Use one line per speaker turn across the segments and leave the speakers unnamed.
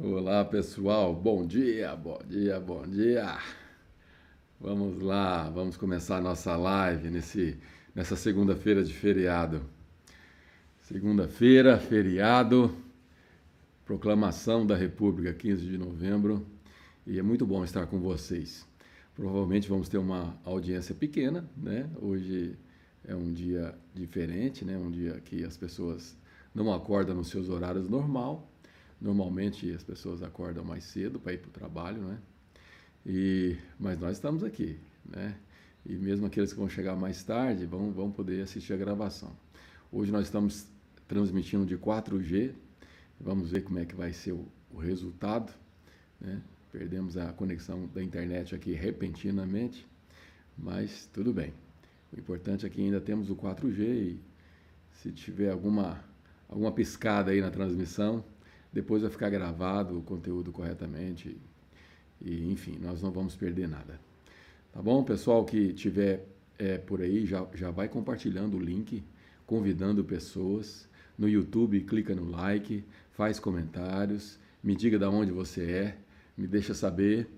Olá pessoal, bom dia, bom dia, bom dia. Vamos lá, vamos começar a nossa live nesse, nessa segunda-feira de feriado. Segunda-feira, feriado, proclamação da República, 15 de novembro, e é muito bom estar com vocês. Provavelmente vamos ter uma audiência pequena, né? Hoje é um dia diferente, né? Um dia que as pessoas não acordam nos seus horários normal. Normalmente as pessoas acordam mais cedo para ir para o trabalho, né? E, mas nós estamos aqui, né? E mesmo aqueles que vão chegar mais tarde vão, vão poder assistir a gravação. Hoje nós estamos transmitindo de 4G. Vamos ver como é que vai ser o, o resultado, né? Perdemos a conexão da internet aqui repentinamente, mas tudo bem. O importante é que ainda temos o 4G e se tiver alguma, alguma piscada aí na transmissão, depois vai ficar gravado o conteúdo corretamente. E, enfim, nós não vamos perder nada. Tá bom? Pessoal que tiver é, por aí, já, já vai compartilhando o link, convidando pessoas. No YouTube, clica no like, faz comentários, me diga de onde você é, me deixa saber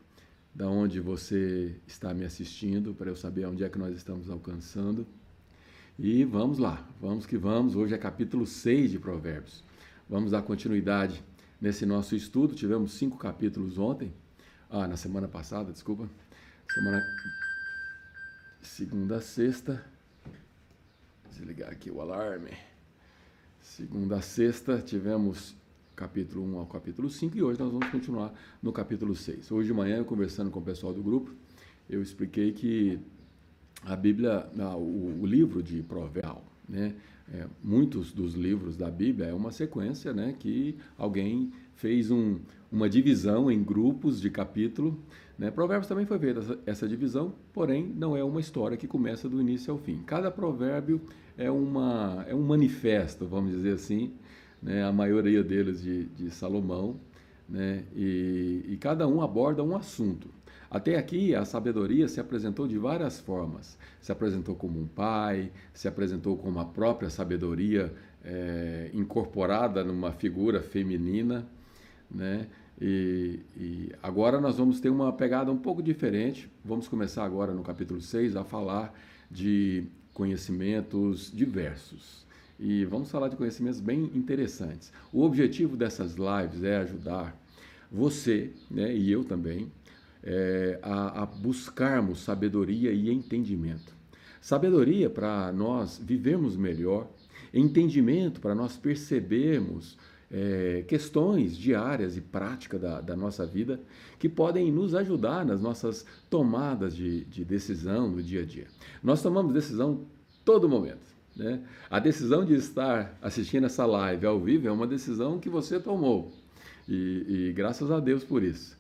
da onde você está me assistindo, para eu saber onde é que nós estamos alcançando. E vamos lá, vamos que vamos. Hoje é capítulo 6 de Provérbios. Vamos dar continuidade nesse nosso estudo. Tivemos cinco capítulos ontem, ah, na semana passada, desculpa. Semana segunda sexta. Desligar aqui o alarme. Segunda sexta tivemos capítulo 1 ao capítulo 5 e hoje nós vamos continuar no capítulo 6. Hoje de manhã, conversando com o pessoal do grupo, eu expliquei que a Bíblia, o, o livro de Provérbios, né, é, muitos dos livros da Bíblia é uma sequência né, que alguém fez um, uma divisão em grupos de capítulo. Né? Provérbios também foi feita essa, essa, divisão, porém não é uma história que começa do início ao fim. Cada provérbio é, uma, é um manifesto, vamos dizer assim, né, a maioria deles de, de Salomão, né, e, e cada um aborda um assunto. Até aqui, a sabedoria se apresentou de várias formas. Se apresentou como um pai, se apresentou como a própria sabedoria é, incorporada numa figura feminina, né? E, e, agora nós vamos ter uma pegada um pouco diferente. Vamos começar agora no capítulo 6 a falar de conhecimentos diversos e vamos falar de conhecimentos bem interessantes. O objetivo dessas lives é ajudar você, né, e eu também, é, a, a buscarmos sabedoria e entendimento. Sabedoria para nós vivermos melhor, entendimento para nós percebermos é, questões diárias e práticas da, da, nossa vida que podem nos ajudar nas nossas tomadas de, de decisão no dia a dia. Nós tomamos decisão todo momento. Né? A decisão de estar assistindo essa live ao vivo é uma decisão que você tomou. E, e graças a Deus por isso.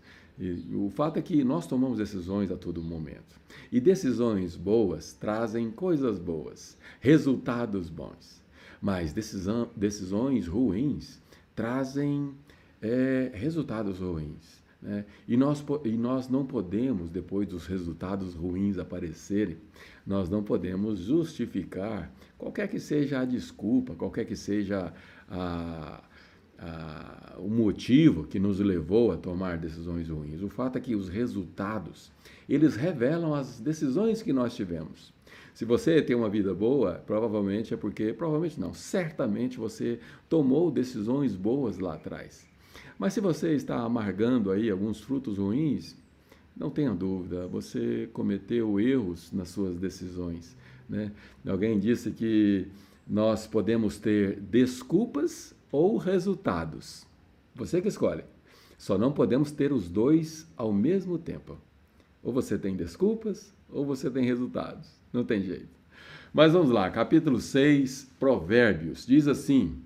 O fato é que nós tomamos decisões a todo momento. E decisões boas trazem coisas boas, resultados bons. Mas decisão, decisões ruins trazem é, resultados ruins. Né? E, nós, e nós não podemos, depois dos resultados ruins aparecerem, nós não podemos justificar qualquer que seja a desculpa, qualquer que seja a, a, o motivo que nos levou a tomar decisões ruins. O fato é que os resultados, eles revelam as decisões que nós tivemos. Se você tem uma vida boa, provavelmente é porque, provavelmente não, certamente você tomou decisões boas lá atrás. Mas se você está amargando aí alguns frutos ruins, não tenha dúvida, você cometeu erros nas suas decisões. Né? Alguém disse que nós podemos ter desculpas ou resultados. Você que escolhe. Só não podemos ter os dois ao mesmo tempo. Ou você tem desculpas ou você tem resultados. Não tem jeito. Mas vamos lá, capítulo 6, Provérbios. Diz assim: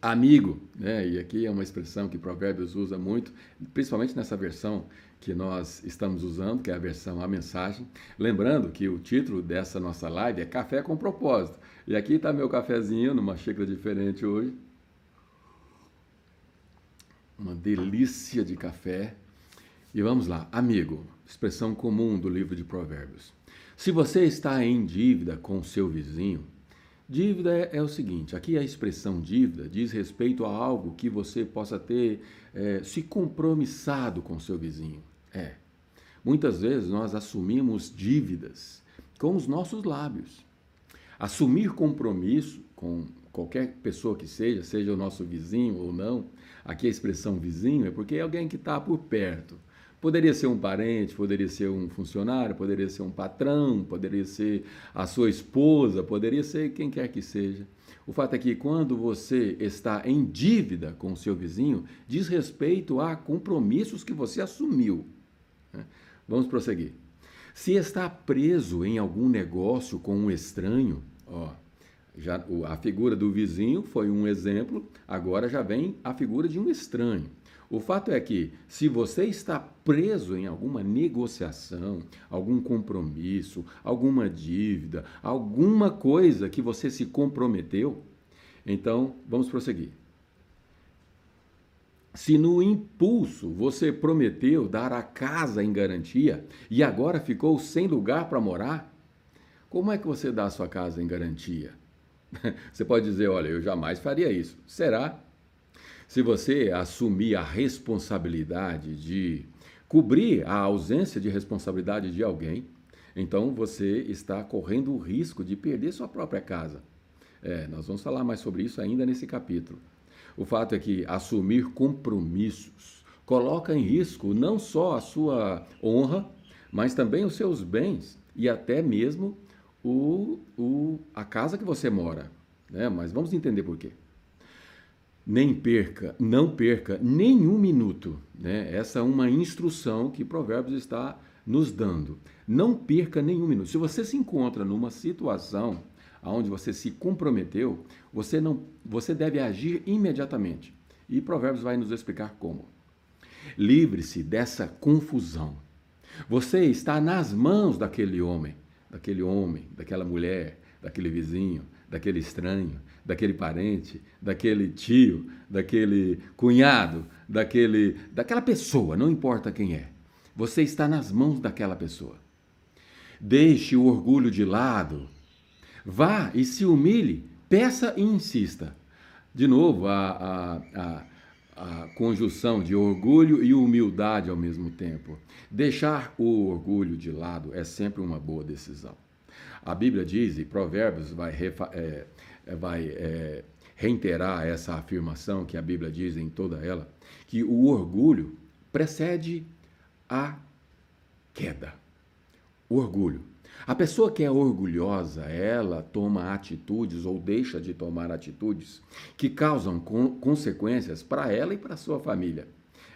amigo, né? E aqui é uma expressão que Provérbios usa muito, principalmente nessa versão que nós estamos usando, que é a versão A Mensagem. Lembrando que o título dessa nossa live é Café com Propósito. E aqui está meu cafezinho, numa xícara diferente hoje. Uma delícia de café. E vamos lá, amigo, expressão comum do livro de Provérbios. Se você está em dívida com seu vizinho, Dívida é, é, o seguinte: aqui a expressão dívida diz respeito a algo que você possa ter é, se compromissado com seu vizinho. É. Muitas vezes nós assumimos dívidas com os nossos lábios. Assumir compromisso com qualquer pessoa que seja, seja o nosso vizinho ou não, aqui a expressão vizinho é porque é alguém que está por perto. Poderia ser um parente, poderia ser um funcionário, poderia ser um patrão, poderia ser a sua esposa, poderia ser quem quer que seja. O fato é que quando você está em dívida com o seu vizinho, diz respeito a compromissos que você assumiu. Né? Vamos prosseguir. Se está preso em algum negócio com um estranho, ó, já, a figura do vizinho foi um exemplo, agora já vem a figura de um estranho. O fato é que, se você está preso em alguma negociação, algum compromisso, alguma dívida, alguma coisa que você se comprometeu, então vamos prosseguir. Se no impulso você prometeu dar a casa em garantia e agora ficou sem lugar para morar, como é que você dá a sua casa em garantia? Você pode dizer, olha, eu jamais faria isso. Será? Se você assumir a responsabilidade de cobrir a ausência de responsabilidade de alguém, então você está correndo o risco de perder sua própria casa. É, nós vamos falar mais sobre isso ainda nesse capítulo. O fato é que assumir compromissos coloca em risco não só a sua honra, mas também os seus bens e até mesmo o, o, a casa que você mora. Né? Mas vamos entender por quê. Nem perca, não perca nenhum minuto. Né? Essa é uma instrução que Provérbios está nos dando. Não perca nenhum minuto. Se você se encontra numa situação onde você se comprometeu, você não, você deve agir imediatamente. E Provérbios vai nos explicar como. Livre-se dessa confusão. Você está nas mãos daquele homem daquele homem, daquela mulher, daquele vizinho, daquele estranho, daquele parente, daquele tio, daquele cunhado, daquele, daquela pessoa, não importa quem é. Você está nas mãos daquela pessoa. Deixe o orgulho de lado. Vá e se humilhe, peça e insista. De novo, a, a, a a conjunção de orgulho e humildade ao mesmo tempo. Deixar o orgulho de lado é sempre uma boa decisão. A Bíblia diz, e Provérbios vai, é, é, vai é, reiterar essa afirmação que a Bíblia diz em toda ela, que o orgulho precede a queda. O orgulho a pessoa que é orgulhosa, ela toma atitudes ou deixa de tomar atitudes que causam consequências para ela e para sua família.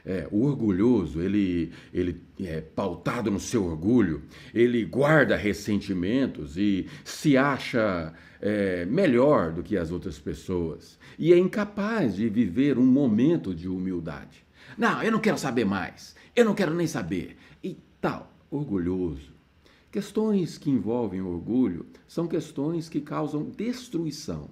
É, o orgulhoso, ele, ele é pautado no seu orgulho, ele guarda ressentimentos e se acha é, melhor do que as outras pessoas e é incapaz de viver um momento de humildade. Não, eu não quero saber mais, eu não quero nem saber e tal. Orgulhoso Questões que envolvem orgulho são questões que causam destruição.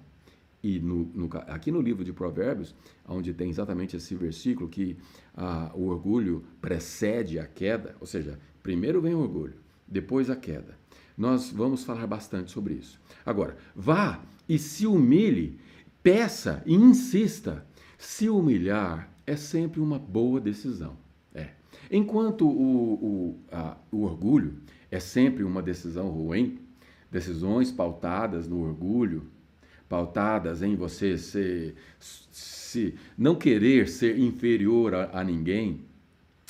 E no, no, aqui no livro de Provérbios, onde tem exatamente esse versículo que ah, o orgulho precede a queda, ou seja, primeiro vem o orgulho, depois a queda. Nós vamos falar bastante sobre isso. Agora, vá e se humilhe, peça e insista. Se humilhar é sempre uma boa decisão. É. Enquanto o, o, a, o orgulho é sempre uma decisão ruim, decisões pautadas no orgulho, pautadas em você ser, se não querer ser inferior a, a ninguém,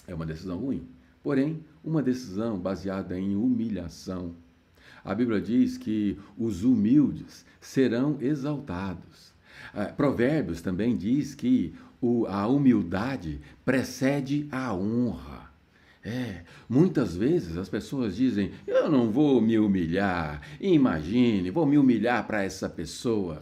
é uma decisão ruim. Porém, uma decisão baseada em humilhação. A Bíblia diz que os humildes serão exaltados. Ah, Provérbios também diz que a humildade precede a honra. É, muitas vezes as pessoas dizem: eu não vou me humilhar, imagine, vou me humilhar para essa pessoa.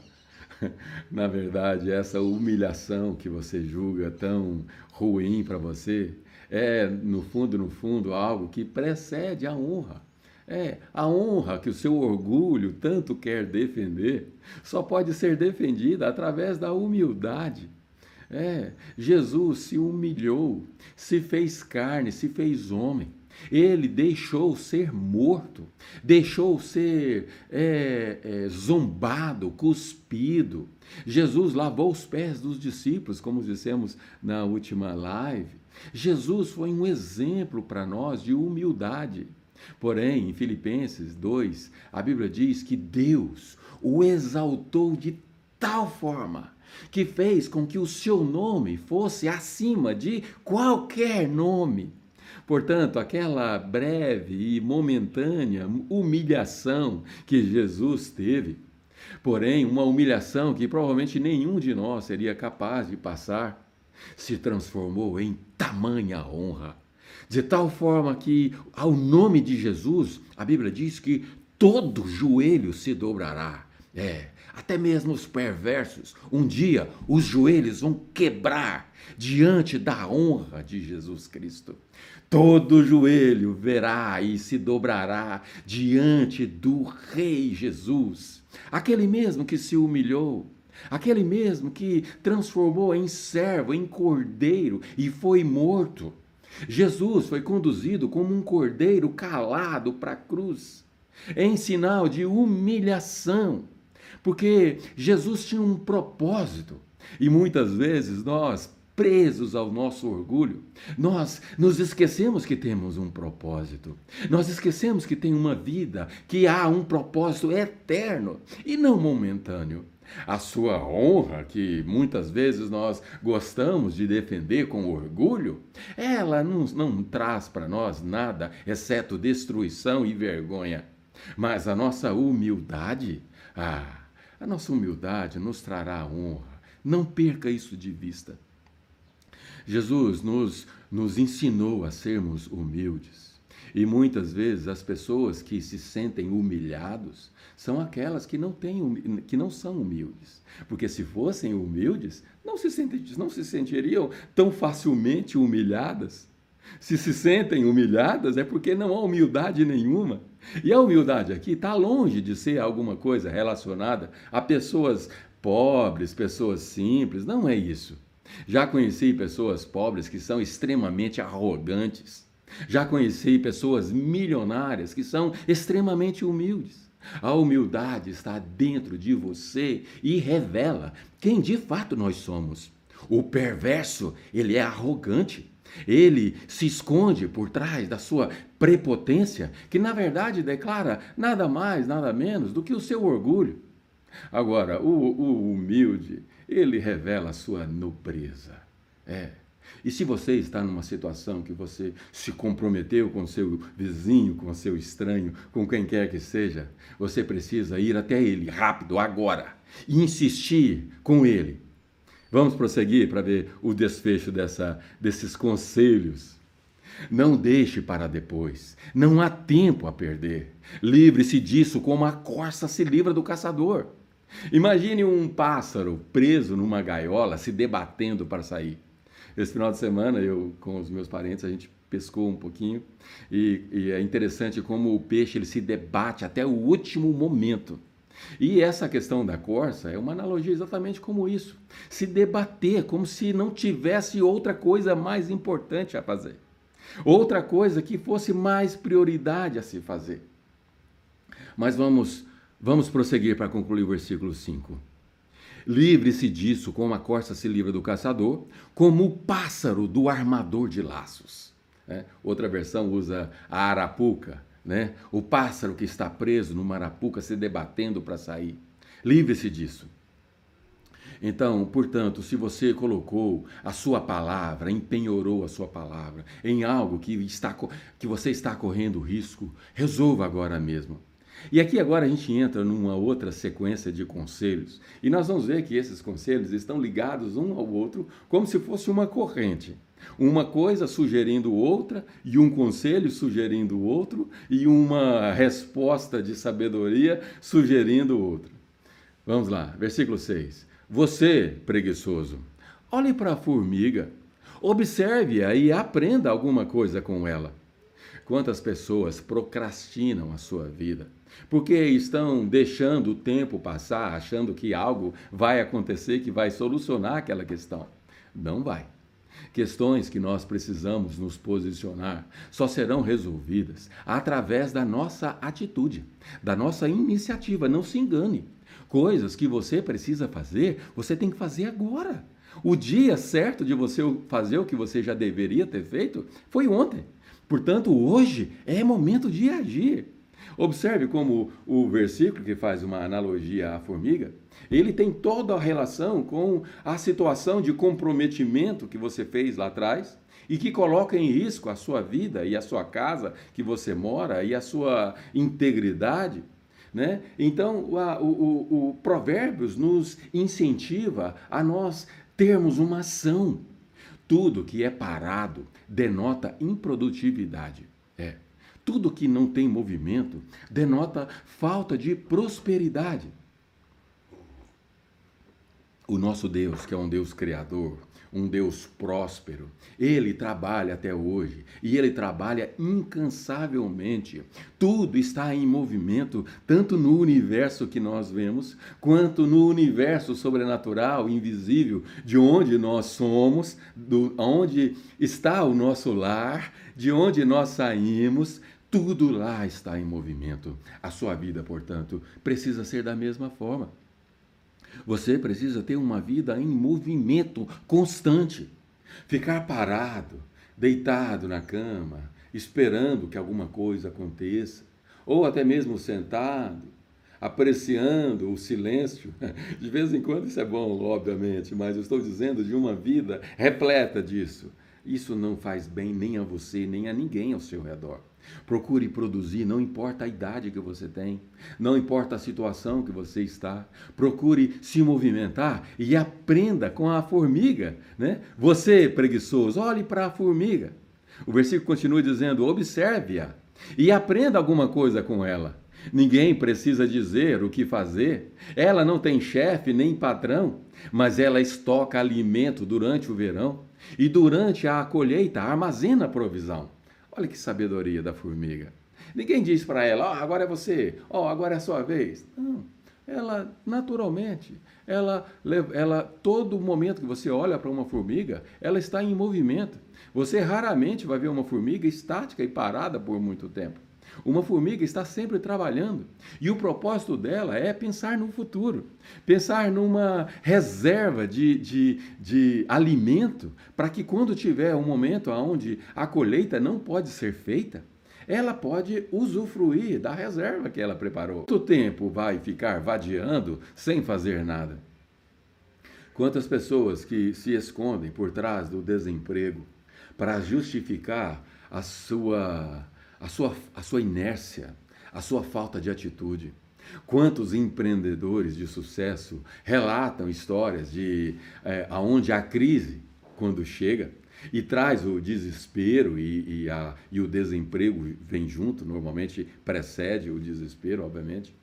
Na verdade, essa humilhação que você julga tão ruim para você é, no fundo, no fundo, algo que precede a honra. É, a honra que o seu orgulho tanto quer defender só pode ser defendida através da humildade. É, Jesus se humilhou, se fez carne, se fez homem. ele deixou ser morto, deixou ser é, é, zombado, cuspido. Jesus lavou os pés dos discípulos, como dissemos na última live. Jesus foi um exemplo para nós de humildade. Porém, em Filipenses 2, a Bíblia diz que Deus o exaltou de tal forma que fez com que o seu nome fosse acima de qualquer nome. Portanto, aquela breve e momentânea humilhação que Jesus teve, porém, uma humilhação que provavelmente nenhum de nós seria capaz de passar, se transformou em tamanha honra. De tal forma que, ao nome de Jesus, a Bíblia diz que todo joelho se dobrará. É, até mesmo os perversos. Um dia os joelhos vão quebrar diante da honra de Jesus Cristo. Todo joelho verá e se dobrará diante do Rei Jesus, aquele mesmo que se humilhou, aquele mesmo que transformou em servo, em cordeiro e foi morto. Jesus foi conduzido como um cordeiro calado para a cruz, em sinal de humilhação porque Jesus tinha um propósito e muitas vezes nós, presos ao nosso orgulho, nós nos esquecemos que temos um propósito. Nós esquecemos que tem uma vida, que há um propósito eterno e não momentâneo. A sua honra, que muitas vezes nós gostamos de defender com orgulho, ela não, não traz para nós nada exceto destruição e vergonha. Mas a nossa humildade, ah, a nossa humildade nos trará honra. Não perca isso de vista. Jesus nos, nos ensinou a sermos humildes. E muitas vezes as pessoas que se sentem humilhados são aquelas que não, têm, que não são humildes. Porque se fossem humildes, não se, senti, não se sentiriam tão facilmente humilhadas. Se se sentem humilhadas, é porque não há humildade nenhuma. E a humildade aqui está longe de ser alguma coisa relacionada a pessoas pobres, pessoas simples. Não é isso. Já conheci pessoas pobres que são extremamente arrogantes. Já conheci pessoas milionárias que são extremamente humildes. A humildade está dentro de você e revela quem de fato nós somos. O perverso, ele é arrogante. Ele se esconde por trás da sua prepotência, que na verdade declara nada mais, nada menos do que o seu orgulho. Agora, o, o humilde, ele revela a sua nobreza. É. E se você está numa situação que você se comprometeu com seu vizinho, com seu estranho, com quem quer que seja, você precisa ir até ele rápido, agora, e insistir com ele Vamos prosseguir para ver o desfecho dessa, desses conselhos. Não deixe para depois. Não há tempo a perder. Livre-se disso como a corça se livra do caçador. Imagine um pássaro preso numa gaiola se debatendo para sair. Esse final de semana, eu com os meus parentes, a gente pescou um pouquinho e, e é interessante como o peixe ele se debate até o último momento. E essa questão da corça é uma analogia exatamente como isso. Se debater como se não tivesse outra coisa mais importante a fazer. Outra coisa que fosse mais prioridade a se fazer. Mas vamos, vamos prosseguir para concluir o versículo 5. Livre-se disso como a corça se livra do caçador, como o pássaro do armador de laços. É, outra versão usa a arapuca né? O pássaro que está preso no marapuca se debatendo para sair. Livre-se disso. Então, portanto, se você colocou a sua palavra, empenhorou a sua palavra em algo que, está, que você está correndo risco, resolva agora mesmo. E aqui agora a gente entra numa outra sequência de conselhos, e nós vamos ver que esses conselhos estão ligados um ao outro como se fosse uma corrente. Uma coisa sugerindo outra, e um conselho sugerindo outro, e uma resposta de sabedoria sugerindo outra. Vamos lá, versículo 6. Você, preguiçoso, olhe para a formiga, observe-a e aprenda alguma coisa com ela. Quantas pessoas procrastinam a sua vida? Porque estão deixando o tempo passar, achando que algo vai acontecer que vai solucionar aquela questão. Não vai. Questões que nós precisamos nos posicionar só serão resolvidas através da nossa atitude, da nossa iniciativa. Não se engane. Coisas que você precisa fazer, você tem que fazer agora. O dia certo de você fazer o que você já deveria ter feito foi ontem. Portanto, hoje é momento de agir. Observe como o versículo que faz uma analogia à formiga, ele tem toda a relação com a situação de comprometimento que você fez lá atrás e que coloca em risco a sua vida e a sua casa que você mora e a sua integridade. Né? Então, o, o, o Provérbios nos incentiva a nós termos uma ação. Tudo que é parado denota improdutividade. É. Tudo que não tem movimento denota falta de prosperidade. O nosso Deus, que é um Deus criador, um Deus próspero. Ele trabalha até hoje e ele trabalha incansavelmente. Tudo está em movimento, tanto no universo que nós vemos, quanto no universo sobrenatural, invisível, de onde nós somos, do, onde está o nosso lar, de onde nós saímos. Tudo lá está em movimento. A sua vida, portanto, precisa ser da mesma forma. Você precisa ter uma vida em movimento constante. Ficar parado, deitado na cama, esperando que alguma coisa aconteça, ou até mesmo sentado, apreciando o silêncio. De vez em quando isso é bom, obviamente, mas eu estou dizendo de uma vida repleta disso. Isso não faz bem nem a você, nem a ninguém ao seu redor. Procure produzir, não importa a idade que você tem, não importa a situação que você está. Procure se movimentar e aprenda com a formiga, né? Você, preguiçoso, olhe para a formiga. O versículo continua dizendo: observe-a e aprenda alguma coisa com ela. Ninguém precisa dizer o que fazer. Ela não tem chefe nem patrão, mas ela estoca alimento durante o verão e durante a colheita armazena provisão. Olha que sabedoria da formiga. Ninguém diz para ela, oh, agora é você, oh, agora é a sua vez. Não. Ela, naturalmente, ela, ela, todo momento que você olha para uma formiga, ela está em movimento. Você raramente vai ver uma formiga estática e parada por muito tempo. Uma formiga está sempre trabalhando e o propósito dela é pensar no futuro, pensar numa reserva de, de, de alimento para que quando tiver um momento onde a colheita não pode ser feita, ela pode usufruir da reserva que ela preparou. Quanto tempo vai ficar vadiando sem fazer nada? Quantas pessoas que se escondem por trás do desemprego para justificar a sua a sua, a sua inércia, a sua falta de atitude. Quantos empreendedores de sucesso relatam histórias de é, aonde a crise, quando chega, e traz o desespero e, e, a, e o desemprego vem junto, normalmente precede o desespero, obviamente,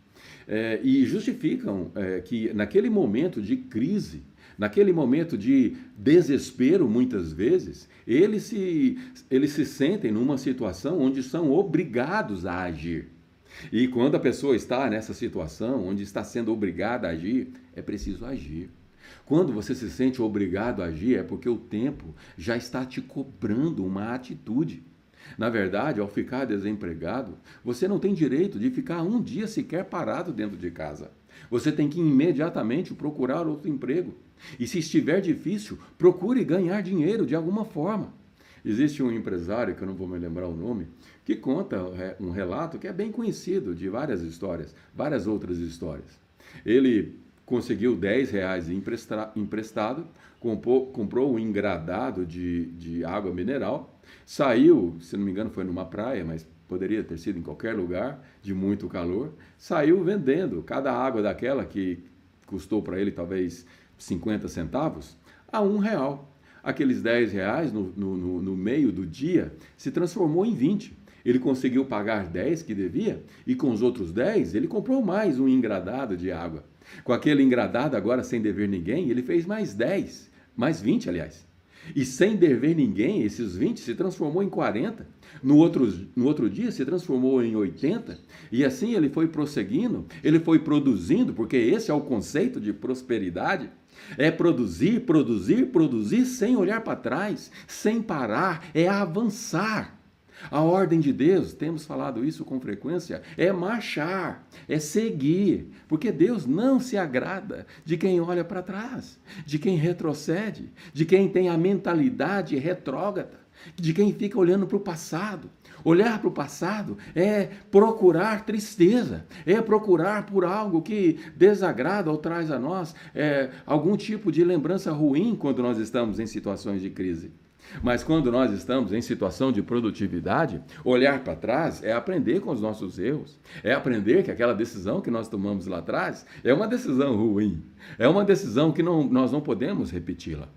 é, e justificam é, que naquele momento de crise, naquele momento de desespero, muitas vezes, eles se, eles se sentem numa situação onde são obrigados a agir. E quando a pessoa está nessa situação, onde está sendo obrigada a agir, é preciso agir. Quando você se sente obrigado a agir, é porque o tempo já está te cobrando uma atitude. Na verdade, ao ficar desempregado, você não tem direito de ficar um dia sequer parado dentro de casa. Você tem que imediatamente procurar outro emprego. E se estiver difícil, procure ganhar dinheiro de alguma forma. Existe um empresário, que eu não vou me lembrar o nome, que conta um relato que é bem conhecido de várias histórias, várias outras histórias. Ele conseguiu 10 reais emprestado, comprou, comprou um engradado de, de água mineral, saiu, se não me engano foi numa praia, mas poderia ter sido em qualquer lugar de muito calor, saiu vendendo cada água daquela que custou para ele talvez 50 centavos a um real. Aqueles 10 reais no, no, no meio do dia se transformou em 20. Ele conseguiu pagar 10 que devia e com os outros 10 ele comprou mais um engradado de água. Com aquele engradado, agora sem dever ninguém, ele fez mais 10, mais 20, aliás. E sem dever ninguém, esses 20 se transformou em 40. No outro, no outro dia se transformou em 80. E assim ele foi prosseguindo, ele foi produzindo, porque esse é o conceito de prosperidade. É produzir, produzir, produzir sem olhar para trás, sem parar, é avançar. A ordem de Deus, temos falado isso com frequência, é marchar, é seguir, porque Deus não se agrada de quem olha para trás, de quem retrocede, de quem tem a mentalidade retrógrada, de quem fica olhando para o passado. Olhar para o passado é procurar tristeza, é procurar por algo que desagrada ou traz a nós é, algum tipo de lembrança ruim quando nós estamos em situações de crise. Mas quando nós estamos em situação de produtividade, olhar para trás é aprender com os nossos erros, é aprender que aquela decisão que nós tomamos lá atrás é uma decisão ruim, é uma decisão que não, nós não podemos repeti-la.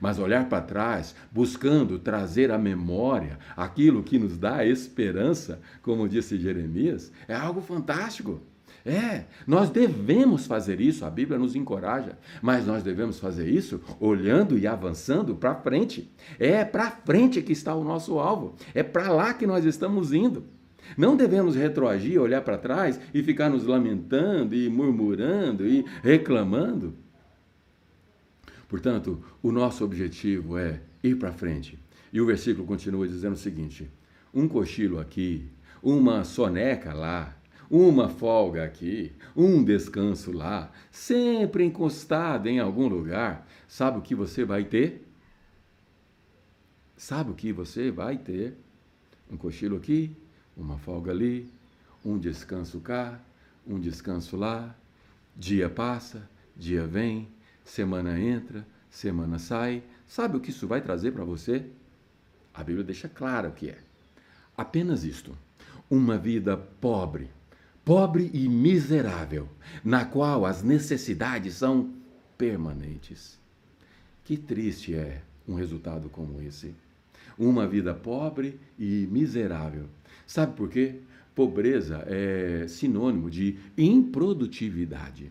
Mas olhar para trás, buscando trazer à memória aquilo que nos dá esperança, como disse Jeremias, é algo fantástico. É, nós devemos fazer isso, a Bíblia nos encoraja, mas nós devemos fazer isso olhando e avançando para frente. É para frente que está o nosso alvo, é para lá que nós estamos indo. Não devemos retroagir, olhar para trás e ficar nos lamentando e murmurando e reclamando. Portanto, o nosso objetivo é ir para frente. E o versículo continua dizendo o seguinte: um cochilo aqui, uma soneca lá, uma folga aqui, um descanso lá, sempre encostado em algum lugar, sabe o que você vai ter? Sabe o que você vai ter? Um cochilo aqui, uma folga ali, um descanso cá, um descanso lá. Dia passa, dia vem, semana entra, semana sai. Sabe o que isso vai trazer para você? A Bíblia deixa claro o que é. Apenas isto: uma vida pobre, pobre e miserável, na qual as necessidades são permanentes. Que triste é um resultado como esse. Uma vida pobre e miserável. Sabe por quê? Pobreza é sinônimo de improdutividade.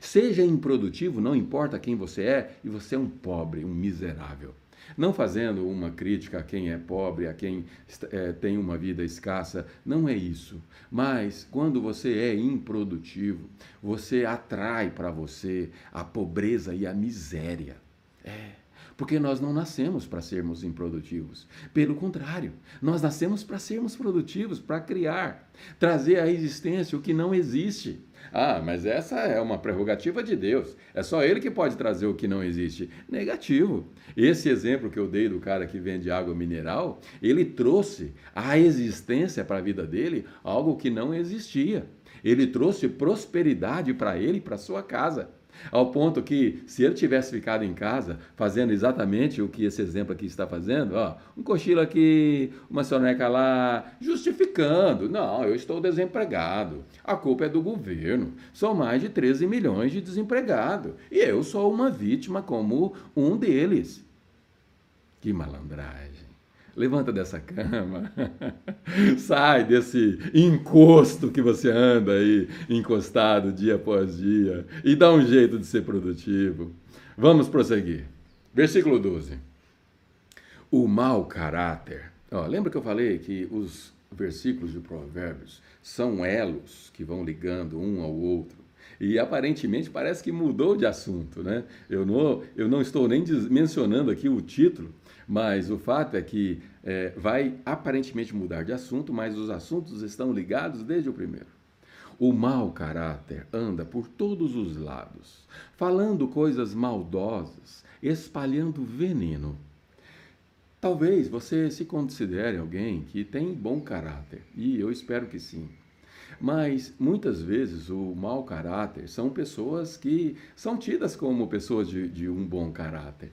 Seja improdutivo, não importa quem você é, e você é um pobre, um miserável. Não fazendo uma crítica a quem é pobre, a quem é, tem uma vida escassa, não é isso. Mas quando você é improdutivo, você atrai para você a pobreza e a miséria. É. Porque nós não nascemos para sermos improdutivos. Pelo contrário, nós nascemos para sermos produtivos, para criar, trazer à existência o que não existe. Ah, mas essa é uma prerrogativa de Deus. É só Ele que pode trazer o que não existe. Negativo. Esse exemplo que eu dei do cara que vende água mineral, ele trouxe à existência para a vida dele algo que não existia. Ele trouxe prosperidade para ele e para sua casa. Ao ponto que, se ele tivesse ficado em casa fazendo exatamente o que esse exemplo aqui está fazendo, ó, um cochilo aqui, uma soneca lá, justificando, não, eu estou desempregado, a culpa é do governo, são mais de 13 milhões de desempregados, e eu sou uma vítima como um deles. Que malandragem. Levanta dessa cama, sai desse encosto que você anda aí, encostado dia após dia, e dá um jeito de ser produtivo. Vamos prosseguir. Versículo 12. O mau caráter. Ó, lembra que eu falei que os versículos de Provérbios são elos que vão ligando um ao outro? E aparentemente parece que mudou de assunto, né? Eu não, eu não estou nem mencionando aqui o título, mas o fato é que é, vai aparentemente mudar de assunto, mas os assuntos estão ligados desde o primeiro. O mau caráter anda por todos os lados, falando coisas maldosas, espalhando veneno. Talvez você se considere alguém que tem bom caráter, e eu espero que sim. Mas muitas vezes o mau caráter são pessoas que são tidas como pessoas de, de um bom caráter.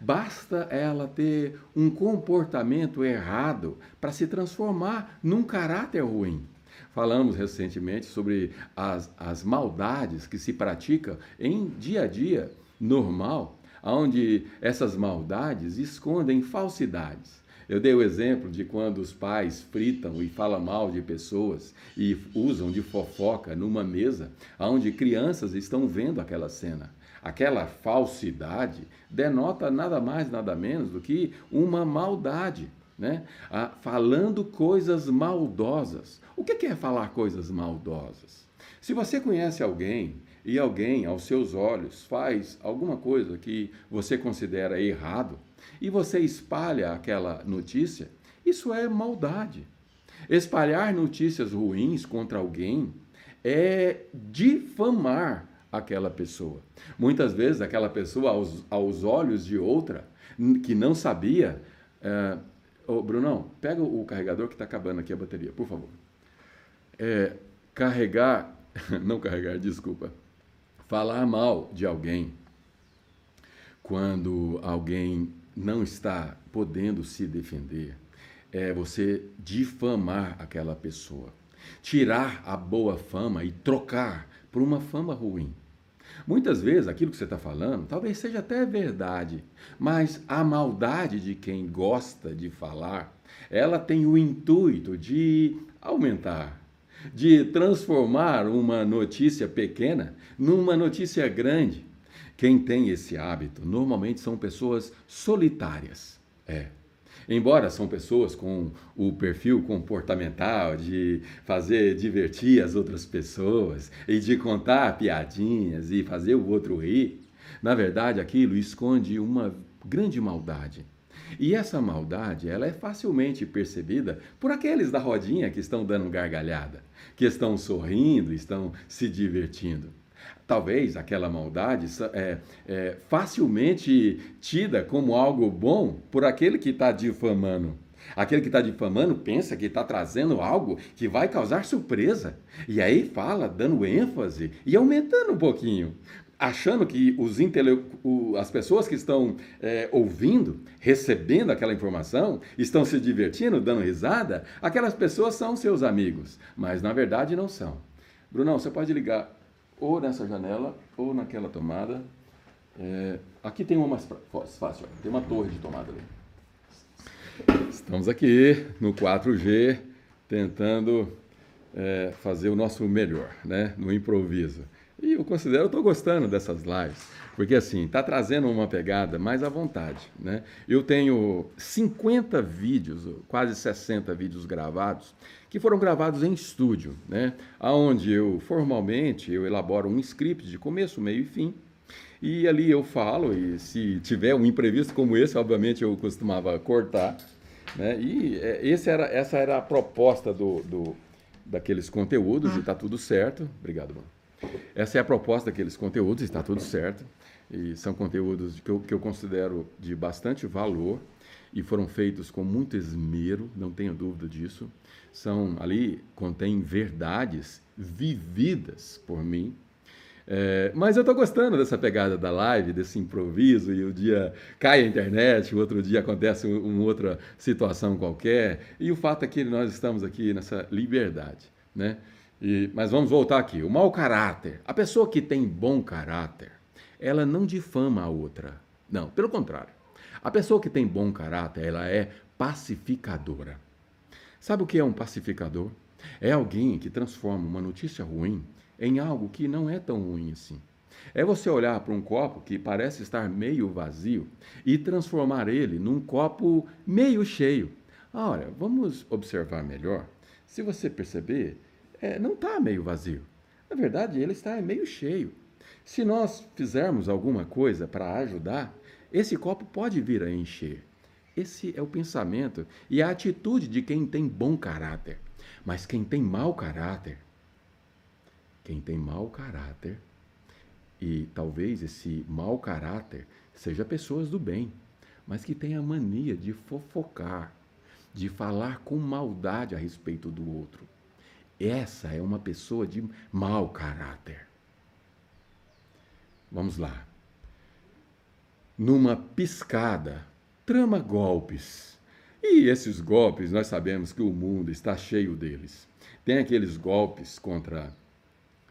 Basta ela ter um comportamento errado para se transformar num caráter ruim. Falamos recentemente sobre as, as maldades que se praticam em dia a dia normal, onde essas maldades escondem falsidades. Eu dei o exemplo de quando os pais fritam e falam mal de pessoas e usam de fofoca numa mesa onde crianças estão vendo aquela cena. Aquela falsidade, denota nada mais, nada menos do que uma maldade. Né? Ah, falando coisas maldosas. O que é falar coisas maldosas? Se você conhece alguém e alguém, aos seus olhos, faz alguma coisa que você considera errado e você espalha aquela notícia, isso é maldade. Espalhar notícias ruins contra alguém é difamar aquela pessoa. Muitas vezes, aquela pessoa, aos, aos olhos de outra, que não sabia. É, oh, Brunão, pega o carregador que está acabando aqui a bateria, por favor. É, carregar, não carregar, desculpa. Falar mal de alguém quando alguém não está podendo se defender é você difamar aquela pessoa, tirar a boa fama e trocar por uma fama ruim. Muitas vezes aquilo que você está falando talvez seja até verdade, mas a maldade de quem gosta de falar, ela tem o intuito de aumentar, de transformar uma notícia pequena numa notícia grande. Quem tem esse hábito normalmente são pessoas solitárias. É, Embora são pessoas com o perfil comportamental de fazer divertir as outras pessoas e de contar piadinhas e fazer o outro rir, na verdade aquilo esconde uma grande maldade. E essa maldade, ela é facilmente percebida por aqueles da rodinha que estão dando gargalhada, que estão sorrindo, estão se divertindo talvez aquela maldade é, é facilmente tida como algo bom por aquele que está difamando. Aquele que está difamando pensa que está trazendo algo que vai causar surpresa. E aí fala, dando ênfase e aumentando um pouquinho. Achando que os intele... as pessoas que estão é, ouvindo, recebendo aquela informação, estão se divertindo, dando risada, aquelas pessoas são seus amigos. Mas na verdade não são. Brunão, você pode ligar ou nessa janela ou naquela tomada. É, aqui tem uma mais fácil, ó, tem uma torre de tomada ali. Estamos aqui no 4G tentando é, fazer o nosso melhor, né, no improviso. E eu considero, estou gostando dessas lives, porque assim, está trazendo uma pegada mais à vontade, né? Eu tenho 50 vídeos, quase 60 vídeos gravados, que foram gravados em estúdio, né? Onde eu formalmente eu elaboro um script de começo, meio e fim. E ali eu falo, e se tiver um imprevisto como esse, obviamente eu costumava cortar. Né? E é, esse era, essa era a proposta do, do daqueles conteúdos, e está tudo certo. Obrigado, mano. Essa é a proposta daqueles conteúdos, está tudo certo. E são conteúdos que eu, que eu considero de bastante valor e foram feitos com muito esmero, não tenho dúvida disso são ali contém verdades vividas por mim. É, mas eu estou gostando dessa pegada da live, desse improviso, e o dia cai a internet, o outro dia acontece uma outra situação qualquer, e o fato é que nós estamos aqui nessa liberdade. Né? E, mas vamos voltar aqui. O mau caráter. A pessoa que tem bom caráter, ela não difama a outra. Não, pelo contrário. A pessoa que tem bom caráter, ela é pacificadora. Sabe o que é um pacificador? É alguém que transforma uma notícia ruim em algo que não é tão ruim assim. É você olhar para um copo que parece estar meio vazio e transformar ele num copo meio cheio. Ora, vamos observar melhor. Se você perceber, é, não está meio vazio. Na verdade, ele está meio cheio. Se nós fizermos alguma coisa para ajudar, esse copo pode vir a encher. Esse é o pensamento e a atitude de quem tem bom caráter. Mas quem tem mau caráter, quem tem mau caráter, e talvez esse mau caráter seja pessoas do bem, mas que tem a mania de fofocar, de falar com maldade a respeito do outro. Essa é uma pessoa de mau caráter. Vamos lá. Numa piscada, trama golpes. E esses golpes, nós sabemos que o mundo está cheio deles. Tem aqueles golpes contra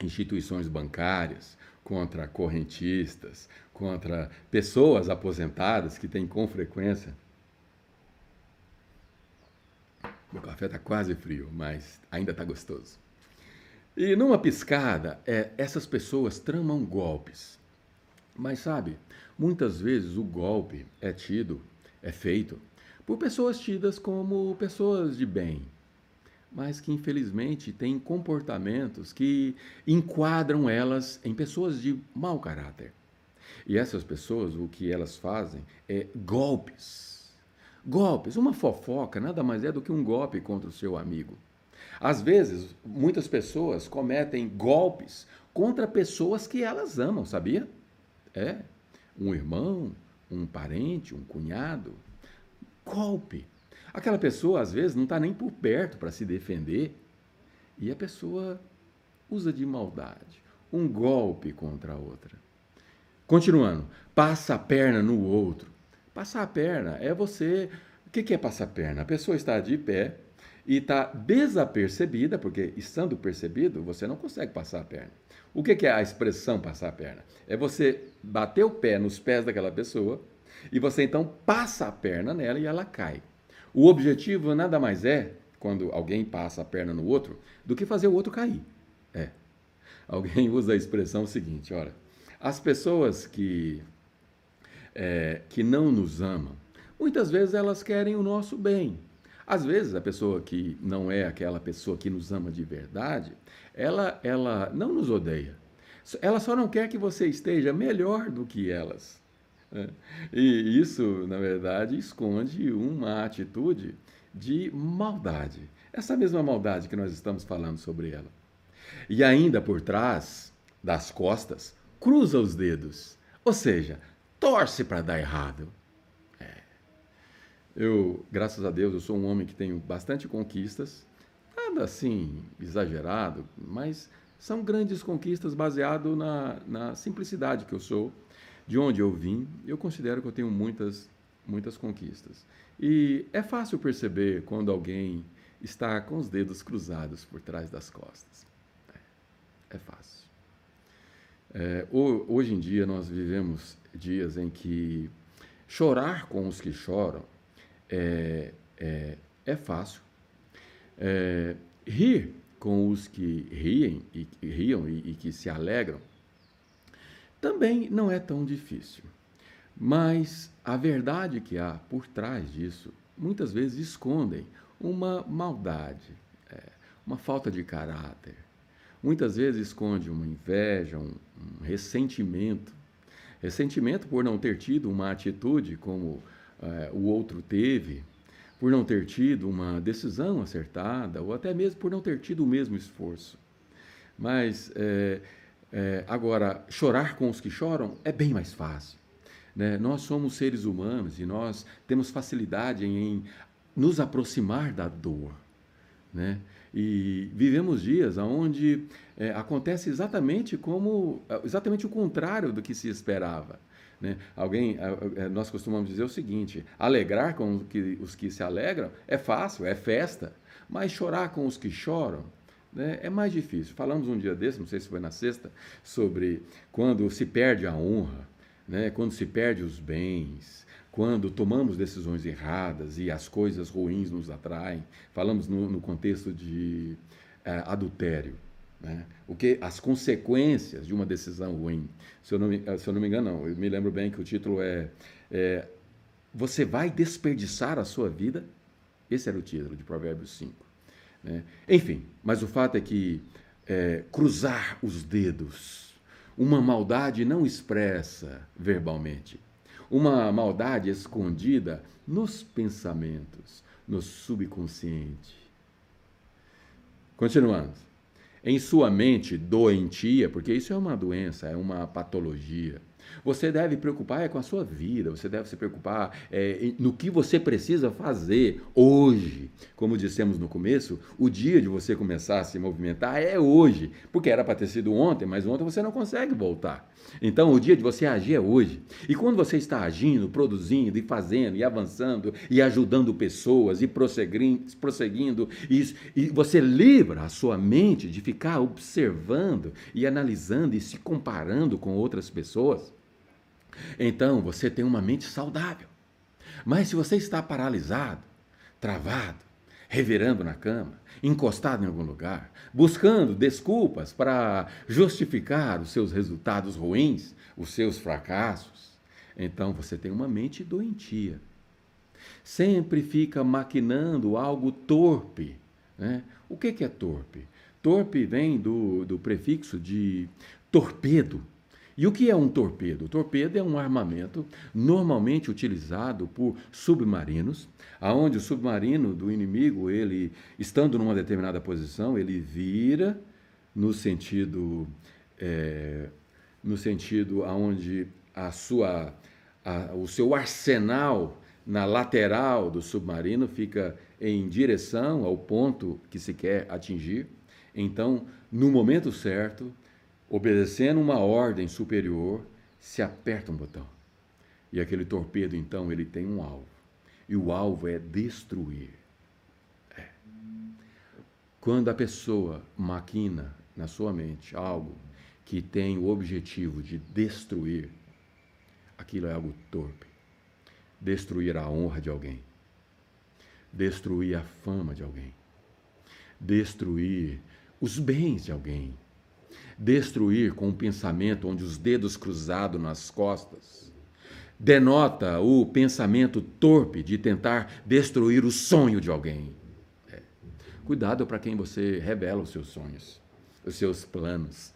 instituições bancárias, contra correntistas, contra pessoas aposentadas que têm com frequência. Meu café está quase frio, mas ainda está gostoso. E numa piscada, é, essas pessoas tramam golpes. Mas sabe, muitas vezes o golpe é tido, é feito por pessoas tidas como pessoas de bem, mas que infelizmente têm comportamentos que enquadram elas em pessoas de mau caráter. E essas pessoas, o que elas fazem é golpes. Golpes. Uma fofoca nada mais é do que um golpe contra o seu amigo. Às vezes, muitas pessoas cometem golpes contra pessoas que elas amam, sabia? É. Um irmão, um parente, um cunhado. Golpe. Aquela pessoa, às vezes, não está nem por perto para se defender e a pessoa usa de maldade. Um golpe contra a outra. Continuando, passa a perna no outro. Passar a perna é você. O que é passar a perna? A pessoa está de pé e está desapercebida, porque estando percebido, você não consegue passar a perna. O que é a expressão passar a perna? É você bater o pé nos pés daquela pessoa e você então passa a perna nela e ela cai. O objetivo nada mais é, quando alguém passa a perna no outro, do que fazer o outro cair. É. Alguém usa a expressão seguinte: olha, as pessoas que, é, que não nos amam, muitas vezes elas querem o nosso bem. Às vezes a pessoa que não é aquela pessoa que nos ama de verdade, ela, ela não nos odeia. Ela só não quer que você esteja melhor do que elas. Né? E isso, na verdade, esconde uma atitude de maldade. Essa mesma maldade que nós estamos falando sobre ela. E ainda por trás das costas, cruza os dedos. Ou seja, torce para dar errado. Eu, graças a Deus, eu sou um homem que tenho bastante conquistas, nada assim exagerado, mas são grandes conquistas baseado na, na simplicidade que eu sou, de onde eu vim. Eu considero que eu tenho muitas, muitas conquistas. E é fácil perceber quando alguém está com os dedos cruzados por trás das costas. É, fácil. É, hoje em dia nós vivemos dias em que chorar com os que choram é, é, é fácil. É, rir com os que riem e, riam e, e que se alegram também não é tão difícil. Mas a verdade que há por trás disso muitas vezes escondem uma maldade, é, uma falta de caráter. Muitas vezes esconde uma inveja, um, um ressentimento. Ressentimento por não ter tido uma atitude como é, o outro teve, por não ter tido uma decisão acertada, ou até mesmo por não ter tido o mesmo esforço. Mas, é, é, agora, chorar com os que choram é bem mais fácil. Né? Nós somos seres humanos e nós temos facilidade em, em nos aproximar da dor. Né? E vivemos dias onde é, acontece exatamente como exatamente o contrário do que se esperava. Né? Alguém, nós costumamos dizer o seguinte: alegrar com os que, os que se alegram é fácil, é festa, mas chorar com os que choram né, é mais difícil. Falamos um dia desse, não sei se foi na sexta, sobre quando se perde a honra, né, quando se perde os bens, quando tomamos decisões erradas e as coisas ruins nos atraem. Falamos no, no contexto de é, adultério. Né? O que as consequências de uma decisão ruim. Se eu não me, se eu não me engano, não, eu me lembro bem que o título é, é Você vai desperdiçar a sua vida? Esse era o título de Provérbios 5. Né? Enfim, mas o fato é que é, cruzar os dedos, uma maldade não expressa verbalmente, uma maldade escondida nos pensamentos, no subconsciente. Continuando em sua mente doentia, porque isso é uma doença, é uma patologia. Você deve preocupar é com a sua vida, você deve se preocupar é, no que você precisa fazer hoje. Como dissemos no começo, o dia de você começar a se movimentar é hoje, porque era para ter sido ontem, mas ontem você não consegue voltar. Então, o dia de você agir é hoje. E quando você está agindo, produzindo e fazendo e avançando e ajudando pessoas e prosseguindo, prosseguindo e, e você livra a sua mente de ficar observando e analisando e se comparando com outras pessoas, então você tem uma mente saudável. Mas se você está paralisado, travado, revirando na cama, encostado em algum lugar, buscando desculpas para justificar os seus resultados ruins, os seus fracassos, então você tem uma mente doentia. Sempre fica maquinando algo torpe. Né? O que, que é torpe? Torpe vem do, do prefixo de torpedo. E o que é um torpedo? O torpedo é um armamento normalmente utilizado por submarinos, aonde o submarino do inimigo, ele estando numa determinada posição, ele vira no sentido é, no sentido aonde a sua a, o seu arsenal na lateral do submarino fica em direção ao ponto que se quer atingir. Então, no momento certo, obedecendo uma ordem superior, se aperta um botão. E aquele torpedo, então, ele tem um alvo. E o alvo é destruir. É. Quando a pessoa maquina na sua mente algo que tem o objetivo de destruir, aquilo é algo torpe. Destruir a honra de alguém. Destruir a fama de alguém. Destruir os bens de alguém destruir com o pensamento onde os dedos cruzados nas costas. Denota o pensamento torpe de tentar destruir o sonho de alguém. É. Cuidado para quem você revela os seus sonhos, os seus planos.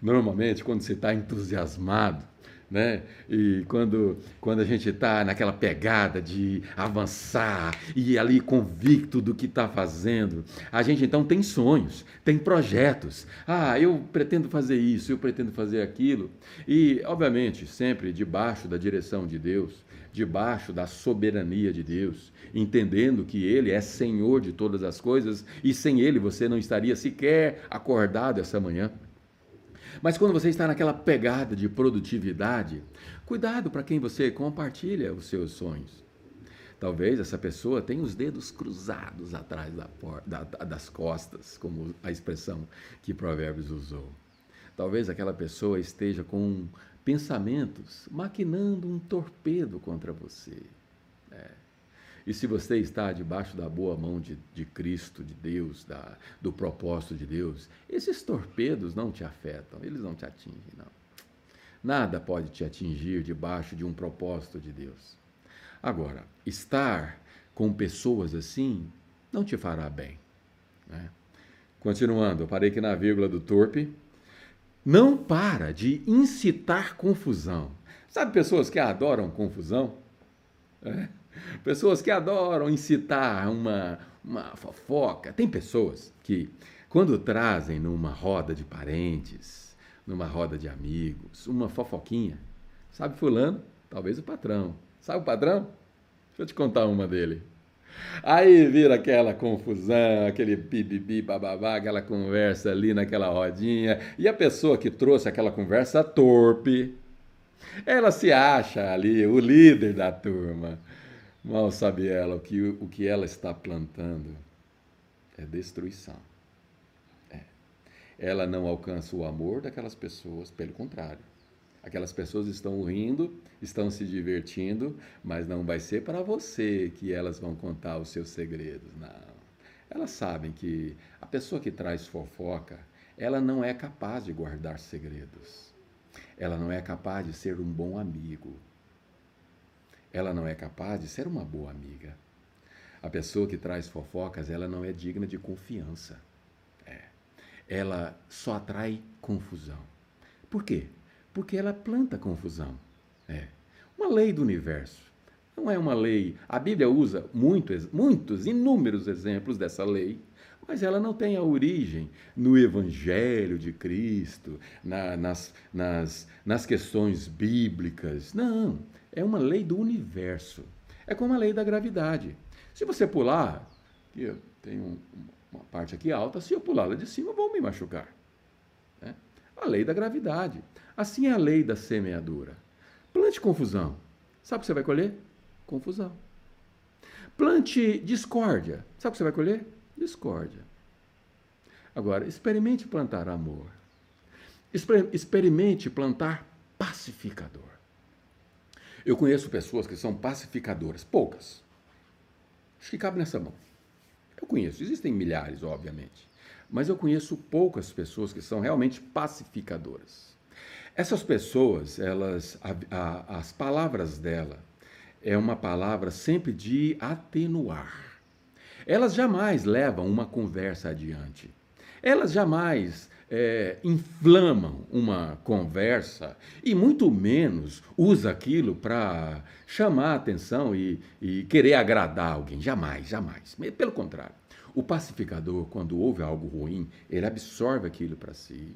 Normalmente, quando você está entusiasmado, né? E quando, quando a gente está naquela pegada de avançar e ali convicto do que está fazendo, a gente então tem sonhos, tem projetos. Ah, eu pretendo fazer isso, eu pretendo fazer aquilo. E, obviamente, sempre debaixo da direção de Deus, debaixo da soberania de Deus, entendendo que Ele é Senhor de todas as coisas e sem Ele você não estaria sequer acordado essa manhã. Mas quando você está naquela pegada de produtividade, cuidado para quem você compartilha os seus sonhos. Talvez essa pessoa tenha os dedos cruzados atrás da da, das costas, como a expressão que Provérbios usou. Talvez aquela pessoa esteja com pensamentos maquinando um torpedo contra você. E se você está debaixo da boa mão de, de Cristo, de Deus, da, do propósito de Deus, esses torpedos não te afetam, eles não te atingem, não. Nada pode te atingir debaixo de um propósito de Deus. Agora, estar com pessoas assim não te fará bem. Né? Continuando, eu parei aqui na vírgula do torpe. Não para de incitar confusão. Sabe pessoas que adoram confusão? É. Pessoas que adoram incitar uma, uma fofoca. Tem pessoas que, quando trazem numa roda de parentes, numa roda de amigos, uma fofoquinha, sabe fulano? Talvez o patrão. Sabe o patrão? Deixa eu te contar uma dele. Aí vira aquela confusão, aquele bibibi, bababá, aquela conversa ali naquela rodinha. E a pessoa que trouxe aquela conversa torpe, ela se acha ali o líder da turma. Mal sabe ela o que, o que ela está plantando é destruição. É. Ela não alcança o amor daquelas pessoas, pelo contrário. Aquelas pessoas estão rindo, estão se divertindo, mas não vai ser para você que elas vão contar os seus segredos, não. Elas sabem que a pessoa que traz fofoca, ela não é capaz de guardar segredos. Ela não é capaz de ser um bom amigo ela não é capaz de ser uma boa amiga. A pessoa que traz fofocas, ela não é digna de confiança. É. Ela só atrai confusão. Por quê? Porque ela planta confusão. É. Uma lei do universo. Não é uma lei. A Bíblia usa muitos, muitos, inúmeros exemplos dessa lei, mas ela não tem a origem no Evangelho de Cristo, na, nas, nas, nas questões bíblicas. Não. É uma lei do universo. É como a lei da gravidade. Se você pular, aqui tem um, uma parte aqui alta, se eu pular lá de cima, vou me machucar. É a lei da gravidade. Assim é a lei da semeadura. Plante confusão. Sabe o que você vai colher? Confusão. Plante discórdia. Sabe o que você vai colher? Discórdia. Agora, experimente plantar amor. Experimente plantar pacificador. Eu conheço pessoas que são pacificadoras, poucas. Acho que cabe nessa mão. Eu conheço, existem milhares, obviamente, mas eu conheço poucas pessoas que são realmente pacificadoras. Essas pessoas, elas, a, a, as palavras dela é uma palavra sempre de atenuar. Elas jamais levam uma conversa adiante. Elas jamais é, inflamam uma conversa e muito menos usa aquilo para chamar a atenção e, e querer agradar alguém. Jamais, jamais. Pelo contrário, o pacificador, quando ouve algo ruim, ele absorve aquilo para si.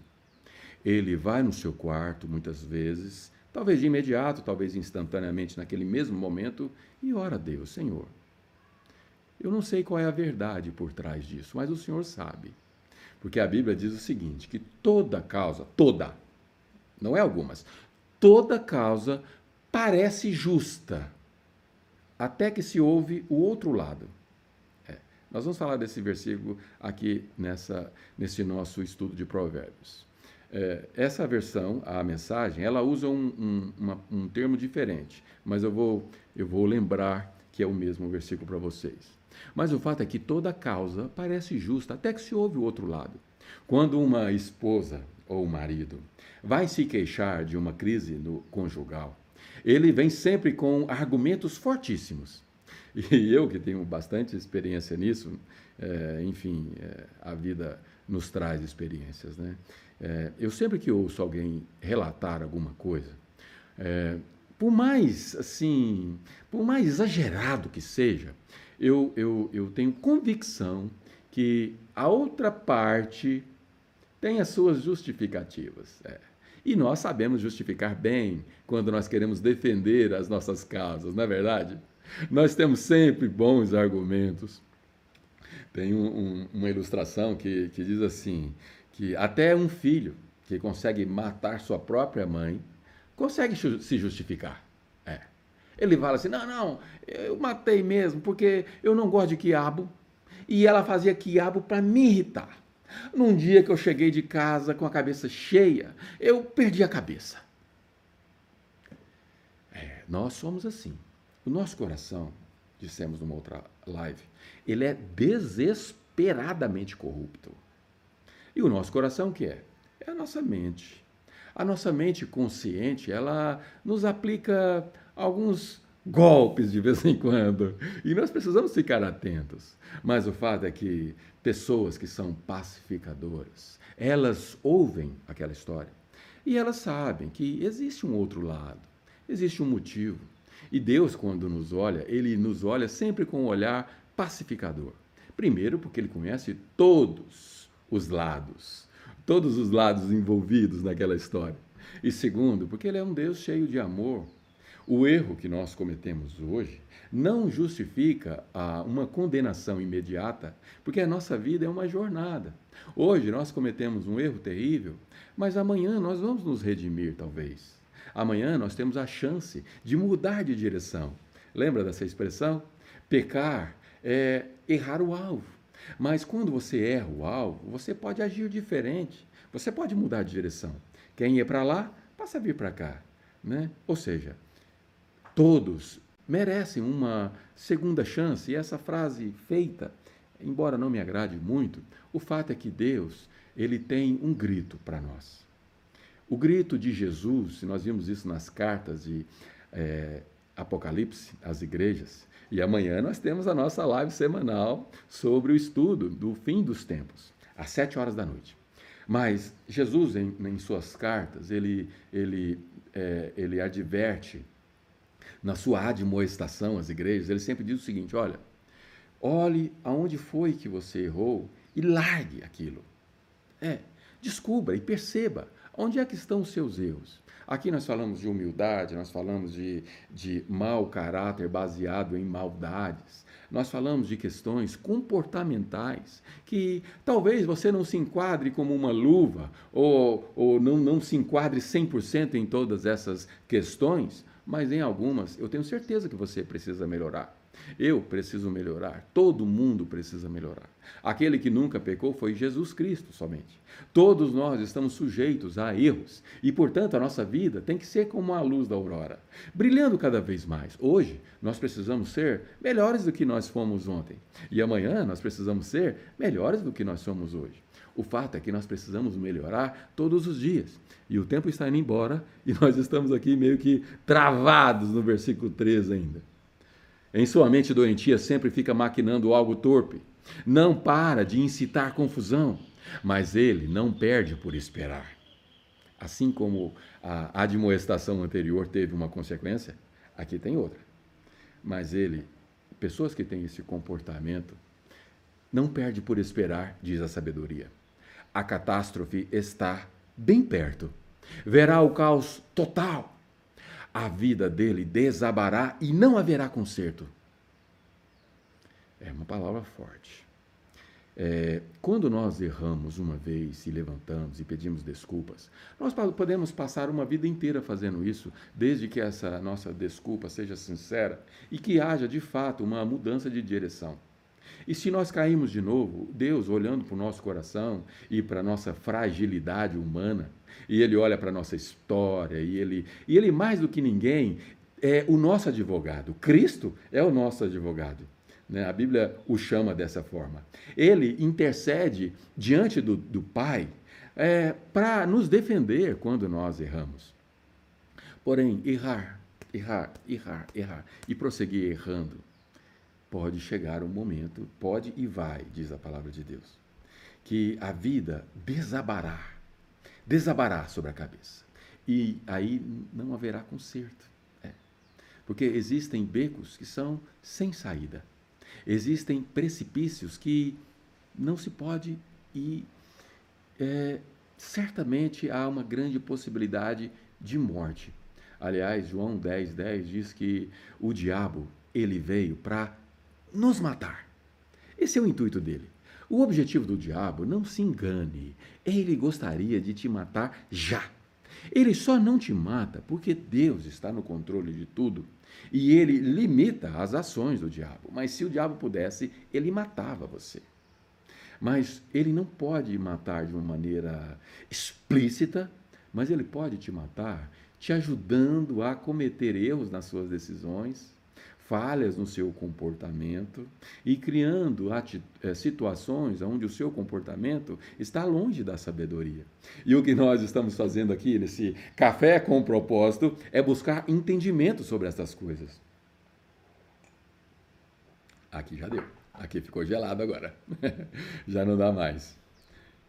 Ele vai no seu quarto, muitas vezes, talvez de imediato, talvez instantaneamente, naquele mesmo momento, e ora a Deus, Senhor. Eu não sei qual é a verdade por trás disso, mas o Senhor sabe. Porque a Bíblia diz o seguinte: que toda causa, toda, não é algumas, toda causa parece justa, até que se ouve o outro lado. É. Nós vamos falar desse versículo aqui nessa, nesse nosso estudo de Provérbios. É, essa versão, a mensagem, ela usa um, um, uma, um termo diferente, mas eu vou, eu vou lembrar que é o mesmo versículo para vocês. Mas o fato é que toda causa parece justa, até que se ouve o outro lado. Quando uma esposa ou marido vai se queixar de uma crise no conjugal, ele vem sempre com argumentos fortíssimos. E eu, que tenho bastante experiência nisso, é, enfim, é, a vida nos traz experiências, né? É, eu sempre que ouço alguém relatar alguma coisa, é, por mais assim, por mais exagerado que seja, eu, eu, eu tenho convicção que a outra parte tem as suas justificativas. É. E nós sabemos justificar bem quando nós queremos defender as nossas causas, não é verdade? Nós temos sempre bons argumentos. Tem um, um, uma ilustração que, que diz assim: que até um filho que consegue matar sua própria mãe consegue se justificar. Ele fala assim: não, não, eu matei mesmo, porque eu não gosto de quiabo. E ela fazia quiabo para me irritar. Num dia que eu cheguei de casa com a cabeça cheia, eu perdi a cabeça. É, nós somos assim. O nosso coração, dissemos numa outra live, ele é desesperadamente corrupto. E o nosso coração que é? É a nossa mente. A nossa mente consciente, ela nos aplica alguns golpes de vez em quando. E nós precisamos ficar atentos. Mas o fato é que pessoas que são pacificadoras, elas ouvem aquela história e elas sabem que existe um outro lado, existe um motivo. E Deus, quando nos olha, ele nos olha sempre com um olhar pacificador. Primeiro, porque ele conhece todos os lados, todos os lados envolvidos naquela história. E segundo, porque ele é um Deus cheio de amor o erro que nós cometemos hoje não justifica a, uma condenação imediata, porque a nossa vida é uma jornada. Hoje nós cometemos um erro terrível, mas amanhã nós vamos nos redimir, talvez. Amanhã nós temos a chance de mudar de direção. Lembra dessa expressão? Pecar é errar o alvo. Mas quando você erra o alvo, você pode agir diferente. Você pode mudar de direção. Quem ia para lá, passa a vir para cá. Né? Ou seja, Todos merecem uma segunda chance. E essa frase feita, embora não me agrade muito, o fato é que Deus, ele tem um grito para nós. O grito de Jesus, nós vimos isso nas cartas de é, Apocalipse às igrejas, e amanhã nós temos a nossa live semanal sobre o estudo do fim dos tempos, às sete horas da noite. Mas Jesus, em, em suas cartas, ele, ele, é, ele adverte na sua admoestação às igrejas, ele sempre diz o seguinte: olha, olhe aonde foi que você errou e largue aquilo. É, descubra e perceba onde é que estão os seus erros. Aqui nós falamos de humildade, nós falamos de, de mau caráter baseado em maldades, nós falamos de questões comportamentais que talvez você não se enquadre como uma luva ou, ou não, não se enquadre 100% em todas essas questões, mas em algumas eu tenho certeza que você precisa melhorar. Eu preciso melhorar, todo mundo precisa melhorar. Aquele que nunca pecou foi Jesus Cristo somente. Todos nós estamos sujeitos a erros e, portanto, a nossa vida tem que ser como a luz da aurora, brilhando cada vez mais. Hoje, nós precisamos ser melhores do que nós fomos ontem e amanhã nós precisamos ser melhores do que nós somos hoje. O fato é que nós precisamos melhorar todos os dias. E o tempo está indo embora e nós estamos aqui meio que travados no versículo 3 ainda. Em sua mente doentia sempre fica maquinando algo torpe. Não para de incitar confusão, mas ele não perde por esperar. Assim como a admoestação anterior teve uma consequência, aqui tem outra. Mas ele, pessoas que têm esse comportamento, não perde por esperar, diz a sabedoria. A catástrofe está bem perto. Verá o caos total a vida dele desabará e não haverá conserto. É uma palavra forte. É, quando nós erramos uma vez e levantamos e pedimos desculpas, nós podemos passar uma vida inteira fazendo isso, desde que essa nossa desculpa seja sincera e que haja de fato uma mudança de direção. E se nós caímos de novo, Deus, olhando para o nosso coração e para a nossa fragilidade humana, e Ele olha para a nossa história, e ele, e ele, mais do que ninguém, é o nosso advogado. Cristo é o nosso advogado. Né? A Bíblia o chama dessa forma. Ele intercede diante do, do Pai é, para nos defender quando nós erramos. Porém, errar, errar, errar, errar e prosseguir errando pode chegar um momento, pode e vai, diz a palavra de Deus, que a vida desabará, desabará sobre a cabeça. E aí não haverá conserto. É. Porque existem becos que são sem saída. Existem precipícios que não se pode ir. É, certamente há uma grande possibilidade de morte. Aliás, João 10, 10 diz que o diabo ele veio para nos matar. Esse é o intuito dele. O objetivo do diabo, não se engane, ele gostaria de te matar já. Ele só não te mata porque Deus está no controle de tudo e ele limita as ações do diabo. Mas se o diabo pudesse, ele matava você. Mas ele não pode matar de uma maneira explícita, mas ele pode te matar te ajudando a cometer erros nas suas decisões, falhas no seu comportamento e criando eh, situações onde o seu comportamento está longe da sabedoria. E o que nós estamos fazendo aqui nesse café com propósito é buscar entendimento sobre essas coisas. Aqui já deu. Aqui ficou gelado agora. já não dá mais.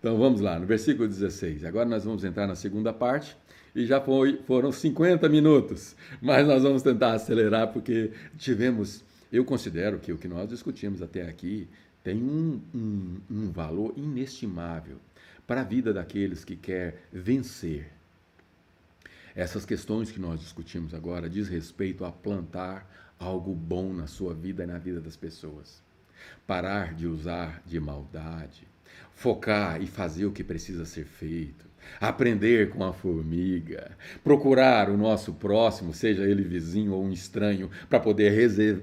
Então vamos lá, no versículo 16. Agora nós vamos entrar na segunda parte e já foi, foram 50 minutos, mas nós vamos tentar acelerar porque tivemos, eu considero que o que nós discutimos até aqui tem um, um, um valor inestimável para a vida daqueles que quer vencer. Essas questões que nós discutimos agora diz respeito a plantar algo bom na sua vida e na vida das pessoas. Parar de usar de maldade, focar e fazer o que precisa ser feito aprender com a formiga, procurar o nosso próximo, seja ele vizinho ou um estranho, para poder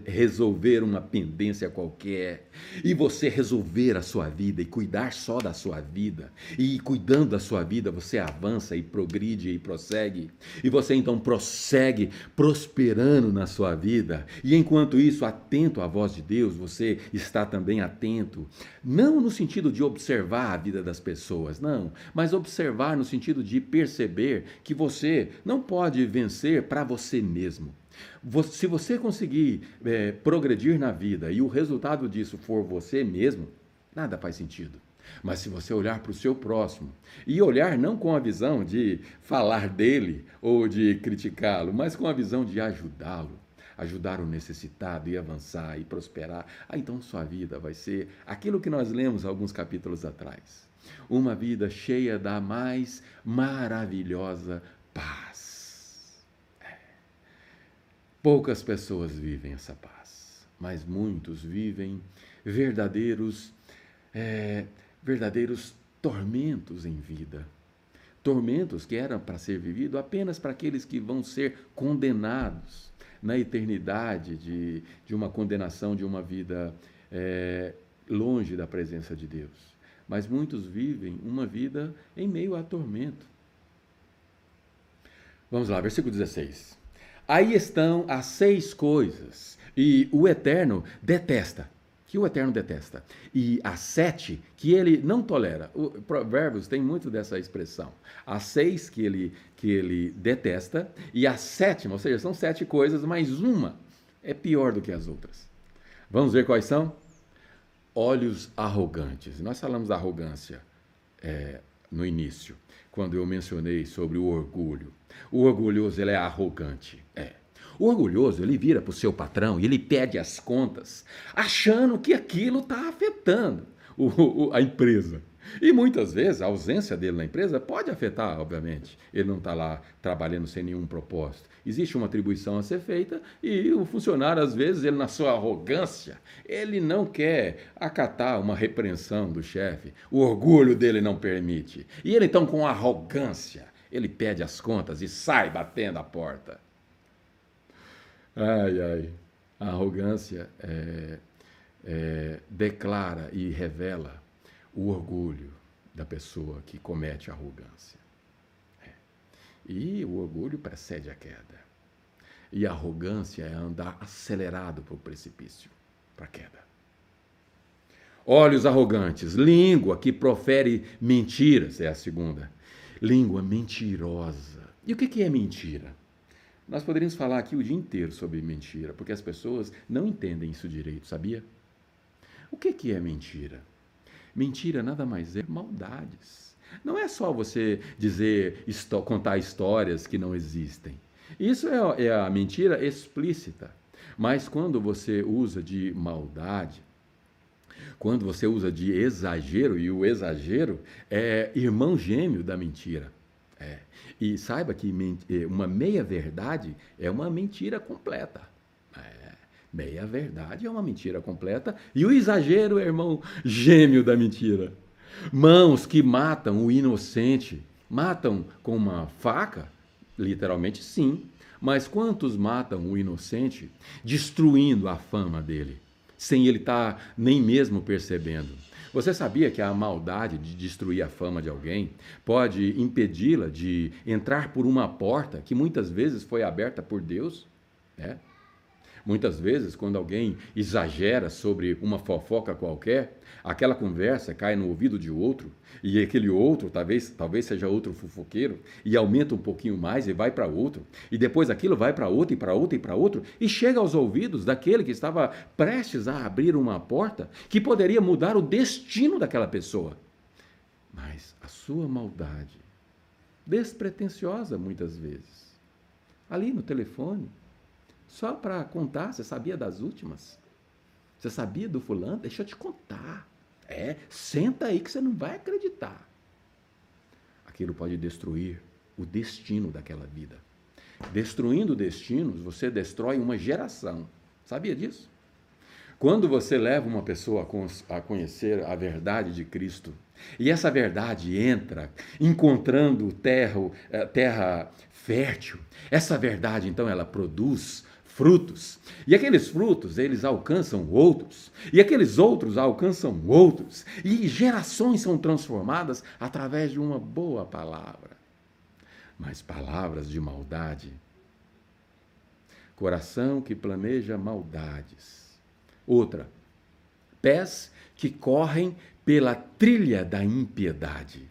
resolver uma pendência qualquer, e você resolver a sua vida e cuidar só da sua vida, e cuidando da sua vida você avança e progride e prossegue, e você então prossegue prosperando na sua vida, e enquanto isso, atento à voz de Deus, você está também atento, não no sentido de observar a vida das pessoas, não, mas observar no sentido de perceber que você não pode vencer para você mesmo. Se você conseguir é, progredir na vida e o resultado disso for você mesmo, nada faz sentido. Mas se você olhar para o seu próximo e olhar não com a visão de falar dele ou de criticá-lo, mas com a visão de ajudá-lo, ajudar o necessitado e avançar e prosperar, aí então sua vida vai ser aquilo que nós lemos alguns capítulos atrás uma vida cheia da mais maravilhosa paz. É. Poucas pessoas vivem essa paz, mas muitos vivem verdadeiros, é, verdadeiros tormentos em vida. Tormentos que eram para ser vivido apenas para aqueles que vão ser condenados na eternidade de, de uma condenação, de uma vida é, longe da presença de Deus. Mas muitos vivem uma vida em meio a tormento. Vamos lá, versículo 16. Aí estão as seis coisas, e o Eterno detesta que o Eterno detesta, e as sete que ele não tolera. O Provérbios tem muito dessa expressão. As seis que ele, que ele detesta, e a sétima, ou seja, são sete coisas, mas uma é pior do que as outras. Vamos ver quais são? Olhos arrogantes. Nós falamos da arrogância é, no início, quando eu mencionei sobre o orgulho. O orgulhoso ele é arrogante. É. O orgulhoso, ele vira para o seu patrão e ele pede as contas, achando que aquilo está afetando o, o, a empresa. E muitas vezes a ausência dele na empresa pode afetar, obviamente. Ele não está lá trabalhando sem nenhum propósito. Existe uma atribuição a ser feita e o funcionário, às vezes, ele na sua arrogância, ele não quer acatar uma repreensão do chefe. O orgulho dele não permite. E ele, então, com arrogância, ele pede as contas e sai batendo a porta. Ai, ai. A arrogância é, é, declara e revela o orgulho da pessoa que comete arrogância. É. E o orgulho precede a queda. E a arrogância é andar acelerado para o precipício, para a queda. Olhos arrogantes, língua que profere mentiras, é a segunda. Língua mentirosa. E o que é mentira? Nós poderíamos falar aqui o dia inteiro sobre mentira, porque as pessoas não entendem isso direito, sabia? O que, que é mentira? Mentira nada mais é maldades. Não é só você dizer, contar histórias que não existem. Isso é, é a mentira explícita. Mas quando você usa de maldade, quando você usa de exagero, e o exagero é irmão gêmeo da mentira. É. E saiba que eh, uma meia-verdade é uma mentira completa. É. Meia-verdade é uma mentira completa. E o exagero é irmão gêmeo da mentira. Mãos que matam o inocente. Matam com uma faca? Literalmente, sim. Mas quantos matam o inocente destruindo a fama dele, sem ele estar tá nem mesmo percebendo? Você sabia que a maldade de destruir a fama de alguém pode impedi-la de entrar por uma porta que muitas vezes foi aberta por Deus? É. Muitas vezes, quando alguém exagera sobre uma fofoca qualquer, aquela conversa cai no ouvido de outro, e aquele outro, talvez, talvez seja outro fofoqueiro, e aumenta um pouquinho mais e vai para outro, e depois aquilo vai para outro e para outro e para outro, e chega aos ouvidos daquele que estava prestes a abrir uma porta que poderia mudar o destino daquela pessoa. Mas a sua maldade, despretensiosa muitas vezes, ali no telefone, só para contar, você sabia das últimas? Você sabia do fulano? Deixa eu te contar. É, senta aí que você não vai acreditar. Aquilo pode destruir o destino daquela vida. Destruindo destinos, você destrói uma geração. Sabia disso? Quando você leva uma pessoa a conhecer a verdade de Cristo, e essa verdade entra encontrando terra, eh, terra fértil, essa verdade então ela produz frutos. E aqueles frutos, eles alcançam outros. E aqueles outros alcançam outros. E gerações são transformadas através de uma boa palavra. Mas palavras de maldade. Coração que planeja maldades. Outra, pés que correm pela trilha da impiedade.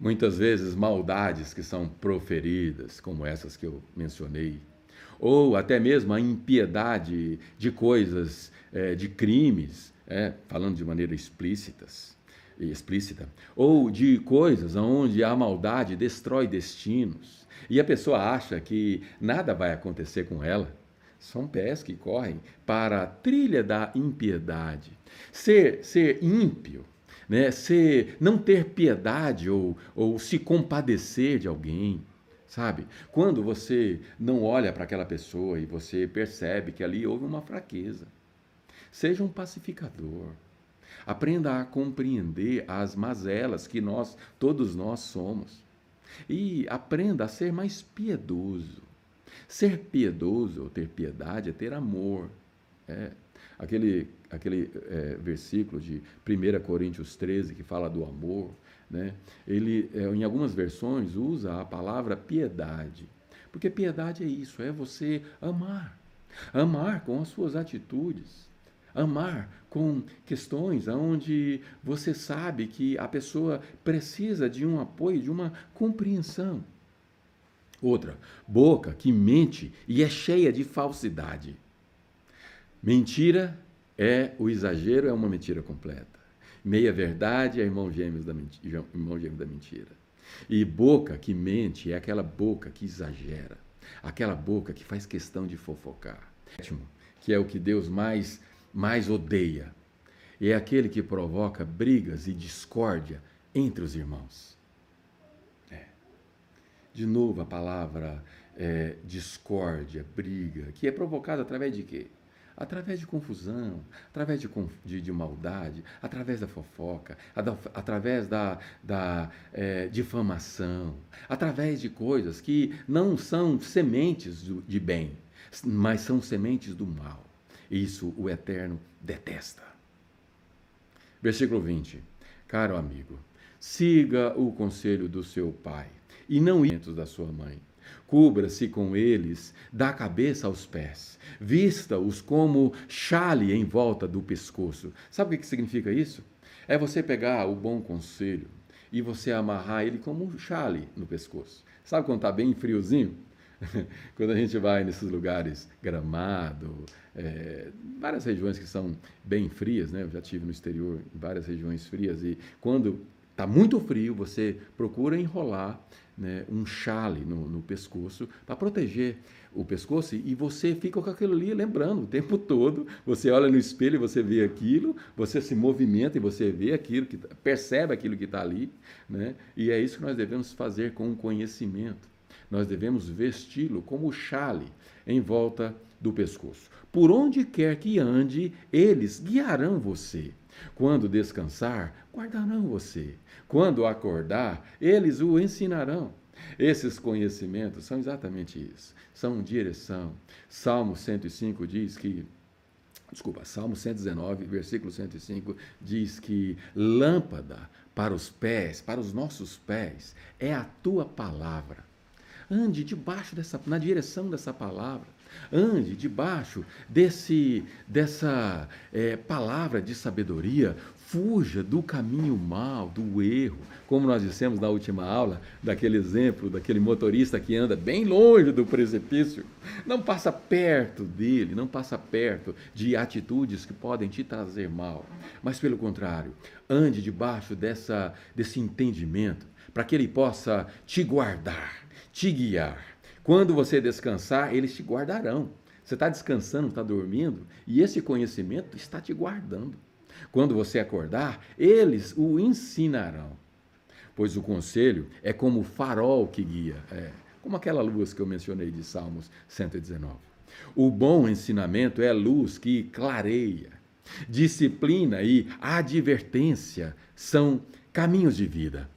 Muitas vezes, maldades que são proferidas, como essas que eu mencionei, ou até mesmo a impiedade de coisas, é, de crimes, é, falando de maneira explícitas, explícita, ou de coisas onde a maldade destrói destinos e a pessoa acha que nada vai acontecer com ela. São pés que correm para a trilha da impiedade. Ser, ser ímpio, né? ser, não ter piedade ou, ou se compadecer de alguém, Sabe? Quando você não olha para aquela pessoa e você percebe que ali houve uma fraqueza, seja um pacificador. Aprenda a compreender as mazelas que nós, todos nós somos. E aprenda a ser mais piedoso. Ser piedoso ou ter piedade é ter amor. É. Aquele, aquele é, versículo de 1 Coríntios 13 que fala do amor, né? ele, é, em algumas versões, usa a palavra piedade. Porque piedade é isso, é você amar. Amar com as suas atitudes. Amar com questões onde você sabe que a pessoa precisa de um apoio, de uma compreensão. Outra, boca que mente e é cheia de falsidade. Mentira é o exagero, é uma mentira completa. Meia verdade é irmão gêmeo da mentira, irmão gêmeo da mentira. E boca que mente é aquela boca que exagera, aquela boca que faz questão de fofocar. Que é o que Deus mais mais odeia. É aquele que provoca brigas e discórdia entre os irmãos. É. De novo a palavra é, discórdia, briga, que é provocada através de quê? Através de confusão, através de, de, de maldade, através da fofoca, através da, da é, difamação, através de coisas que não são sementes do, de bem, mas são sementes do mal. Isso o Eterno detesta. Versículo 20. Caro amigo, siga o conselho do seu pai e não os da sua mãe. Cubra-se com eles da cabeça aos pés. Vista-os como chale em volta do pescoço. Sabe o que significa isso? É você pegar o bom conselho e você amarrar ele como um chale no pescoço. Sabe quando está bem friozinho? quando a gente vai nesses lugares, Gramado, é, várias regiões que são bem frias, né? Eu já tive no exterior, em várias regiões frias, e quando está muito frio, você procura enrolar né, um chale no, no pescoço para proteger o pescoço e você fica com aquilo ali lembrando o tempo todo. Você olha no espelho e você vê aquilo, você se movimenta e você vê aquilo, que, percebe aquilo que está ali. Né? E é isso que nós devemos fazer com o conhecimento. Nós devemos vesti-lo como chale em volta do pescoço. Por onde quer que ande, eles guiarão você. Quando descansar, guardarão você. Quando acordar, eles o ensinarão. Esses conhecimentos são exatamente isso, são direção. Salmo 105 diz que Desculpa, Salmo 119, versículo 105 diz que lâmpada para os pés, para os nossos pés, é a tua palavra. Ande debaixo dessa, na direção dessa palavra. Ande debaixo desse, dessa é, palavra de sabedoria. Fuja do caminho mal, do erro. Como nós dissemos na última aula, daquele exemplo daquele motorista que anda bem longe do precipício. Não passa perto dele, não passa perto de atitudes que podem te trazer mal. Mas, pelo contrário, ande debaixo dessa, desse entendimento para que ele possa te guardar te guiar. Quando você descansar, eles te guardarão. Você está descansando, está dormindo, e esse conhecimento está te guardando. Quando você acordar, eles o ensinarão. Pois o conselho é como o farol que guia, é, como aquela luz que eu mencionei de Salmos 119. O bom ensinamento é luz que clareia. Disciplina e advertência são caminhos de vida.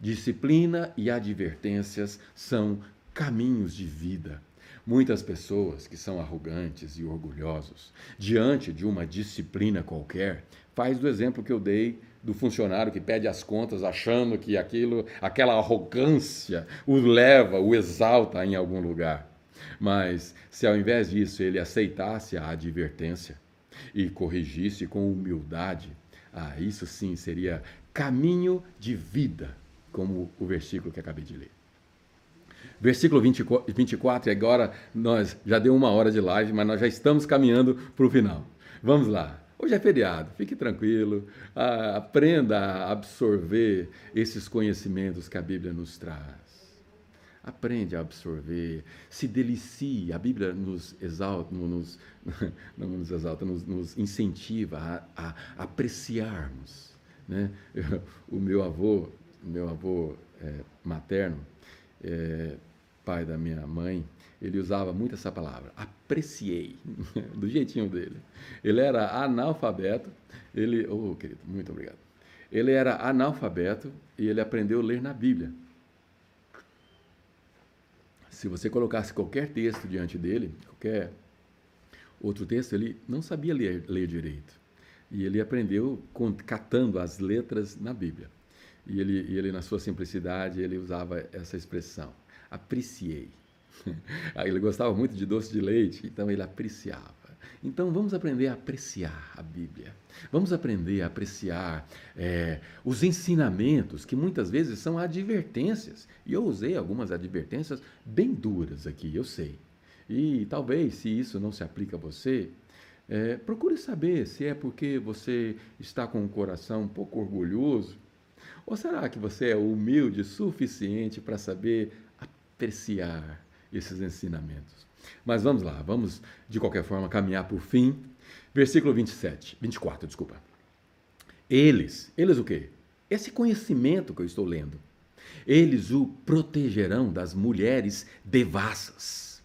Disciplina e advertências são caminhos de vida. Muitas pessoas que são arrogantes e orgulhosos, diante de uma disciplina qualquer, faz do exemplo que eu dei do funcionário que pede as contas achando que aquilo, aquela arrogância o leva, o exalta em algum lugar. Mas se ao invés disso ele aceitasse a advertência e corrigisse com humildade, ah, isso sim seria caminho de vida como o versículo que acabei de ler. Versículo 24, e agora nós já deu uma hora de live, mas nós já estamos caminhando para o final. Vamos lá. Hoje é feriado, fique tranquilo, aprenda a absorver esses conhecimentos que a Bíblia nos traz. Aprende a absorver, se delicie. A Bíblia nos exalta, nos, não nos exalta, nos, nos incentiva a, a apreciarmos. Né? O meu avô, meu avô é, materno, é, pai da minha mãe, ele usava muito essa palavra, apreciei, do jeitinho dele. Ele era analfabeto, ele, oh querido, muito obrigado. Ele era analfabeto e ele aprendeu a ler na Bíblia. se você colocasse qualquer texto diante dele, qualquer outro texto, ele não sabia ler, ler direito. E ele aprendeu catando as letras na Bíblia. E ele, e ele, na sua simplicidade, ele usava essa expressão: apreciei. Ele gostava muito de doce de leite, então ele apreciava. Então vamos aprender a apreciar a Bíblia. Vamos aprender a apreciar é, os ensinamentos, que muitas vezes são advertências. E eu usei algumas advertências bem duras aqui, eu sei. E talvez, se isso não se aplica a você, é, procure saber se é porque você está com o coração um pouco orgulhoso, ou será que você é humilde o suficiente para saber apreciar esses ensinamentos? Mas vamos lá, vamos de qualquer forma caminhar por fim. Versículo 27, 24, desculpa. Eles, eles o quê? Esse conhecimento que eu estou lendo. Eles o protegerão das mulheres devassas,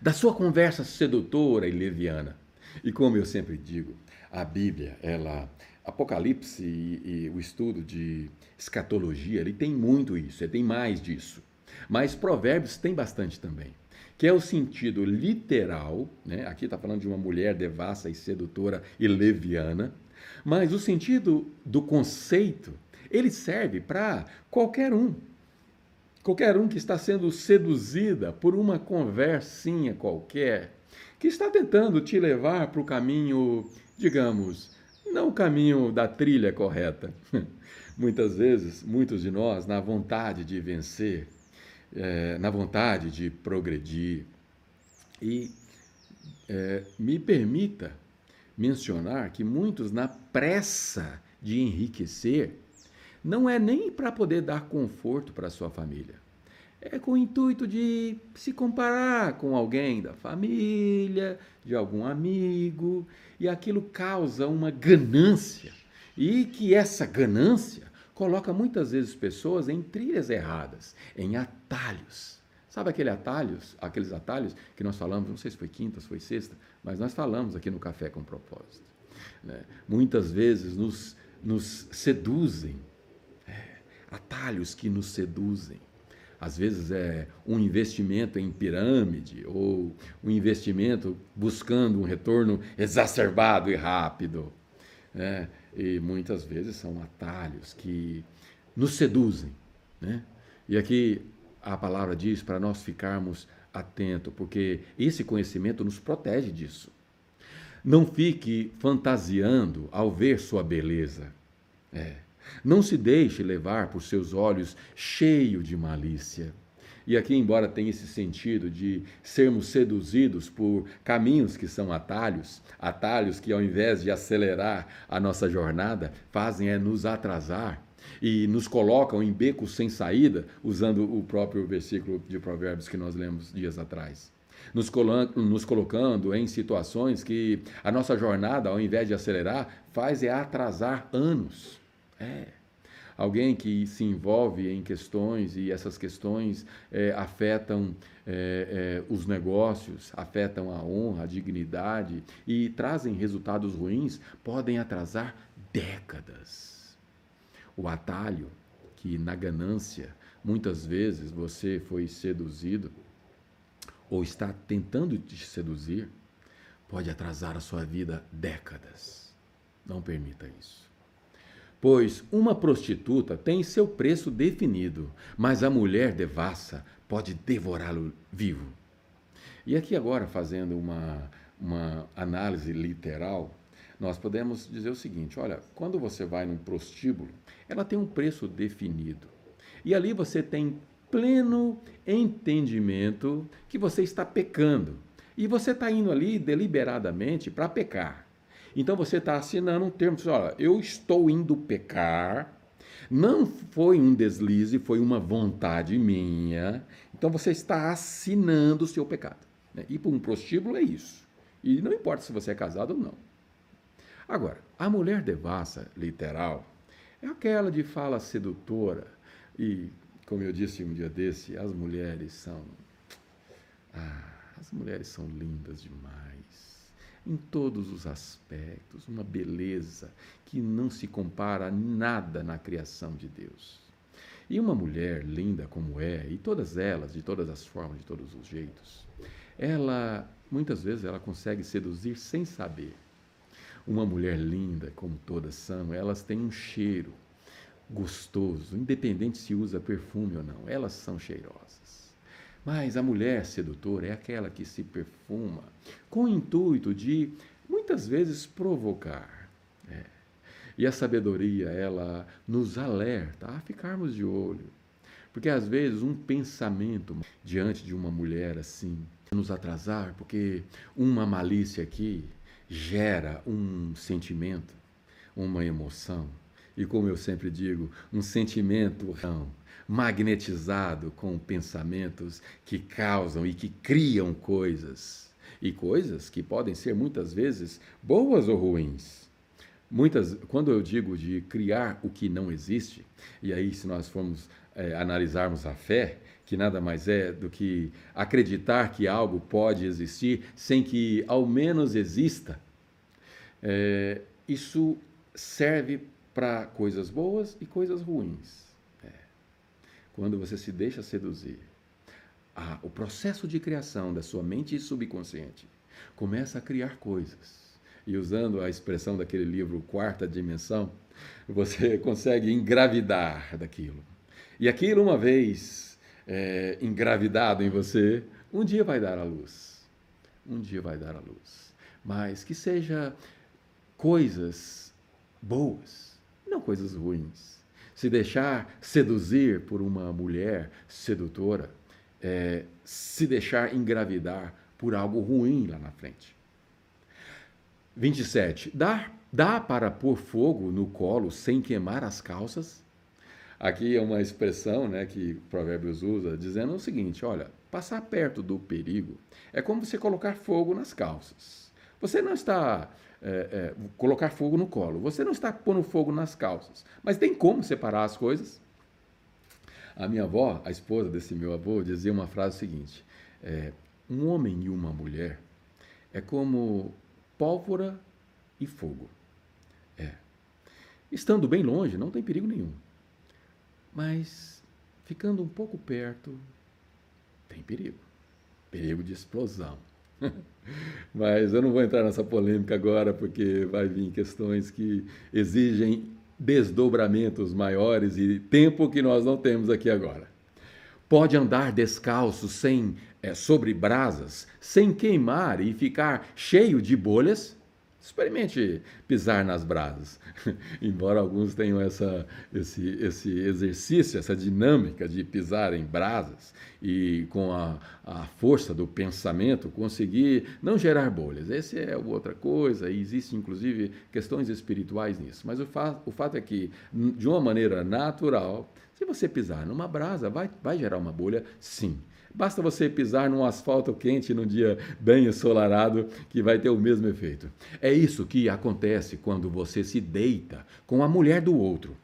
da sua conversa sedutora e leviana. E como eu sempre digo, a Bíblia, ela Apocalipse e, e, o estudo de escatologia, ele tem muito isso, ele tem mais disso. Mas Provérbios tem bastante também que é o sentido literal, né? aqui está falando de uma mulher devassa e sedutora e leviana, mas o sentido do conceito, ele serve para qualquer um. Qualquer um que está sendo seduzida por uma conversinha qualquer, que está tentando te levar para o caminho, digamos, não o caminho da trilha correta. Muitas vezes, muitos de nós, na vontade de vencer, é, na vontade de progredir. E é, me permita mencionar que muitos, na pressa de enriquecer, não é nem para poder dar conforto para sua família. É com o intuito de se comparar com alguém da família, de algum amigo, e aquilo causa uma ganância. E que essa ganância coloca muitas vezes pessoas em trilhas erradas, em atalhos. Sabe aquele atalhos, aqueles atalhos que nós falamos, não sei se foi quinta, se foi sexta, mas nós falamos aqui no Café com Propósito. Né? Muitas vezes nos, nos seduzem, é, atalhos que nos seduzem. Às vezes é um investimento em pirâmide ou um investimento buscando um retorno exacerbado e rápido. Né? E muitas vezes são atalhos que nos seduzem. Né? E aqui a palavra diz para nós ficarmos atentos, porque esse conhecimento nos protege disso. Não fique fantasiando ao ver sua beleza. É. Não se deixe levar por seus olhos cheios de malícia. E aqui, embora tenha esse sentido de sermos seduzidos por caminhos que são atalhos, atalhos que ao invés de acelerar a nossa jornada, fazem é nos atrasar e nos colocam em becos sem saída, usando o próprio versículo de Provérbios que nós lemos dias atrás. Nos, nos colocando em situações que a nossa jornada, ao invés de acelerar, faz é atrasar anos. É alguém que se envolve em questões e essas questões é, afetam é, é, os negócios, afetam a honra, a dignidade e trazem resultados ruins, podem atrasar décadas. O atalho, que na ganância muitas vezes você foi seduzido ou está tentando te seduzir, pode atrasar a sua vida décadas. Não permita isso. Pois uma prostituta tem seu preço definido, mas a mulher devassa pode devorá-lo vivo. E aqui agora, fazendo uma, uma análise literal, nós podemos dizer o seguinte: olha, quando você vai num prostíbulo, ela tem um preço definido. E ali você tem pleno entendimento que você está pecando. E você está indo ali deliberadamente para pecar. Então você está assinando um termo, olha, eu estou indo pecar, não foi um deslize, foi uma vontade minha. Então você está assinando o seu pecado. Né? Ir para um prostíbulo é isso. E não importa se você é casado ou não. Agora, a mulher devassa, literal, é aquela de fala sedutora. E, como eu disse um dia desse, as mulheres são. Ah, as mulheres são lindas demais em todos os aspectos, uma beleza que não se compara a nada na criação de Deus. E uma mulher linda como é, e todas elas, de todas as formas, de todos os jeitos, ela, muitas vezes, ela consegue seduzir sem saber. Uma mulher linda, como todas são, elas têm um cheiro gostoso, independente se usa perfume ou não, elas são cheirosas. Mas a mulher sedutora é aquela que se perfuma com o intuito de, muitas vezes, provocar. É. E a sabedoria, ela nos alerta a ficarmos de olho. Porque às vezes um pensamento diante de uma mulher assim nos atrasar, porque uma malícia aqui gera um sentimento, uma emoção. E como eu sempre digo, um sentimento magnetizado com pensamentos que causam e que criam coisas. E coisas que podem ser muitas vezes boas ou ruins. Muitas, quando eu digo de criar o que não existe, e aí se nós formos é, analisarmos a fé, que nada mais é do que acreditar que algo pode existir sem que ao menos exista, é, isso serve para coisas boas e coisas ruins. Quando você se deixa seduzir, o processo de criação da sua mente subconsciente começa a criar coisas e usando a expressão daquele livro Quarta Dimensão, você consegue engravidar daquilo. E aquilo, uma vez é, engravidado em você, um dia vai dar à luz. Um dia vai dar à luz. Mas que seja coisas boas, não coisas ruins. Se deixar seduzir por uma mulher sedutora, é, se deixar engravidar por algo ruim lá na frente. 27. Dá, dá para pôr fogo no colo sem queimar as calças? Aqui é uma expressão né, que Provérbios usa, dizendo o seguinte: olha, passar perto do perigo é como você colocar fogo nas calças. Você não está. É, é, colocar fogo no colo, você não está pondo fogo nas calças, mas tem como separar as coisas? A minha avó, a esposa desse meu avô, dizia uma frase seguinte: é, um homem e uma mulher é como pólvora e fogo. É. Estando bem longe, não tem perigo nenhum. Mas ficando um pouco perto, tem perigo. Perigo de explosão. Mas eu não vou entrar nessa polêmica agora, porque vai vir questões que exigem desdobramentos maiores e tempo que nós não temos aqui agora. Pode andar descalço sem é, sobre brasas, sem queimar e ficar cheio de bolhas, experimente pisar nas brasas. Embora alguns tenham essa, esse, esse exercício, essa dinâmica de pisar em brasas e com a, a força do pensamento conseguir não gerar bolhas. Essa é outra coisa, e existe inclusive questões espirituais nisso. Mas o, fa o fato é que, de uma maneira natural, se você pisar numa brasa, vai, vai gerar uma bolha? Sim. Basta você pisar num asfalto quente num dia bem ensolarado que vai ter o mesmo efeito. É isso que acontece quando você se deita com a mulher do outro.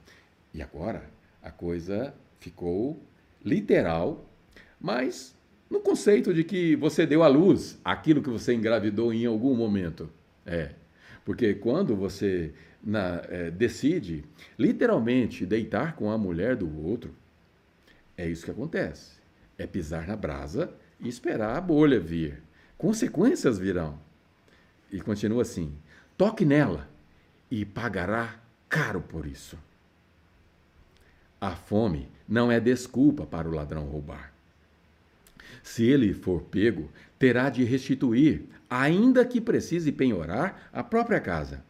E agora a coisa ficou literal, mas no conceito de que você deu à luz aquilo que você engravidou em algum momento. É. Porque quando você na, é, decide literalmente deitar com a mulher do outro, é isso que acontece é pisar na brasa e esperar a bolha vir. Consequências virão. E continua assim: toque nela e pagará caro por isso. A fome não é desculpa para o ladrão roubar. Se ele for pego, terá de restituir, ainda que precise penhorar a própria casa.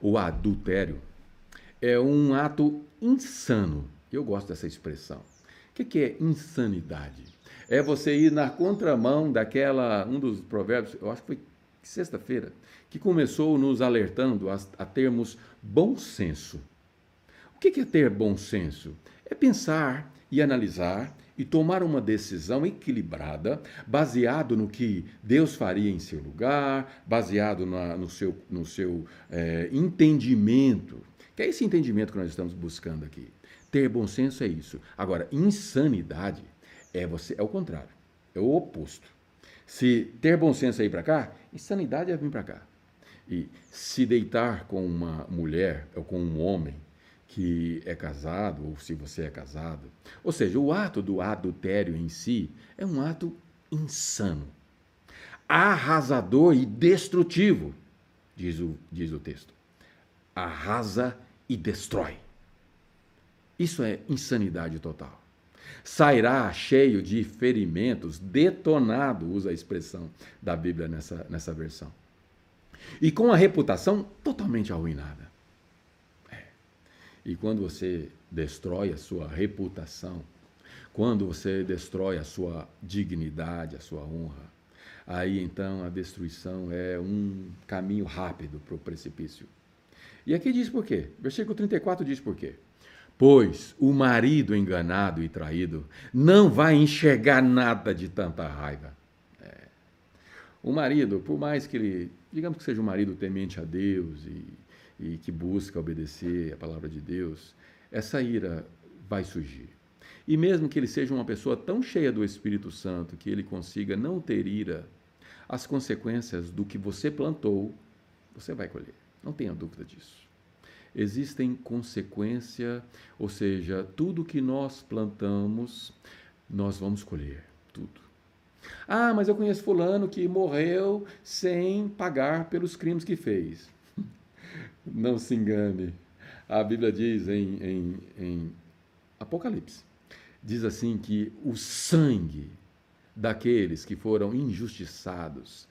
O adultério é um ato insano. Eu gosto dessa expressão que, que é insanidade? É você ir na contramão daquela, um dos provérbios, eu acho que foi sexta-feira, que começou nos alertando a, a termos bom senso. O que é ter bom senso? É pensar e analisar e tomar uma decisão equilibrada, baseado no que Deus faria em seu lugar, baseado na, no seu, no seu é, entendimento. Que é esse entendimento que nós estamos buscando aqui. Ter bom senso é isso. Agora, insanidade é você é o contrário, é o oposto. Se ter bom senso é ir para cá, insanidade é vir para cá. E se deitar com uma mulher ou com um homem que é casado, ou se você é casado. Ou seja, o ato do adultério em si é um ato insano, arrasador e destrutivo, diz o, diz o texto. Arrasa e destrói. Isso é insanidade total. Sairá cheio de ferimentos, detonado, usa a expressão da Bíblia nessa, nessa versão. E com a reputação totalmente arruinada. É. E quando você destrói a sua reputação, quando você destrói a sua dignidade, a sua honra, aí então a destruição é um caminho rápido para o precipício. E aqui diz por quê? Versículo 34 diz por quê? Pois o marido enganado e traído não vai enxergar nada de tanta raiva. É. O marido, por mais que ele, digamos que seja um marido temente a Deus e, e que busca obedecer a palavra de Deus, essa ira vai surgir. E mesmo que ele seja uma pessoa tão cheia do Espírito Santo que ele consiga não ter ira, as consequências do que você plantou, você vai colher. Não tenha dúvida disso existem consequências, ou seja, tudo que nós plantamos, nós vamos colher, tudo. Ah, mas eu conheço fulano que morreu sem pagar pelos crimes que fez. Não se engane. A Bíblia diz em, em, em Apocalipse, diz assim que o sangue daqueles que foram injustiçados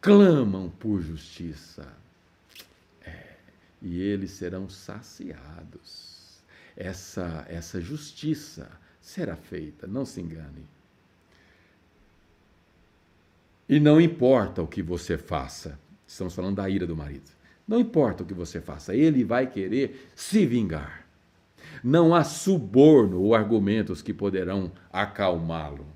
clamam por justiça e eles serão saciados. Essa, essa justiça será feita, não se engane. E não importa o que você faça, estamos falando da ira do marido. Não importa o que você faça, ele vai querer se vingar. Não há suborno ou argumentos que poderão acalmá-lo.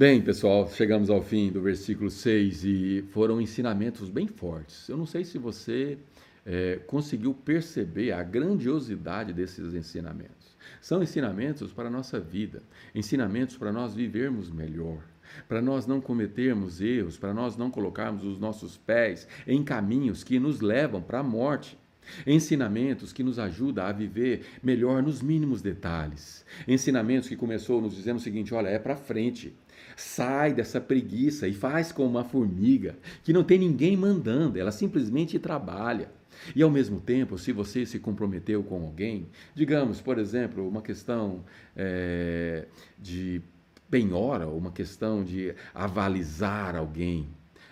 Bem, pessoal, chegamos ao fim do versículo 6 e foram ensinamentos bem fortes. Eu não sei se você é, conseguiu perceber a grandiosidade desses ensinamentos. São ensinamentos para a nossa vida, ensinamentos para nós vivermos melhor, para nós não cometermos erros, para nós não colocarmos os nossos pés em caminhos que nos levam para a morte. Ensinamentos que nos ajudam a viver melhor nos mínimos detalhes. Ensinamentos que começou nos dizendo o seguinte: olha, é para frente. Sai dessa preguiça e faz como uma formiga, que não tem ninguém mandando, ela simplesmente trabalha. E ao mesmo tempo, se você se comprometeu com alguém, digamos, por exemplo, uma questão é, de penhora, uma questão de avalizar alguém.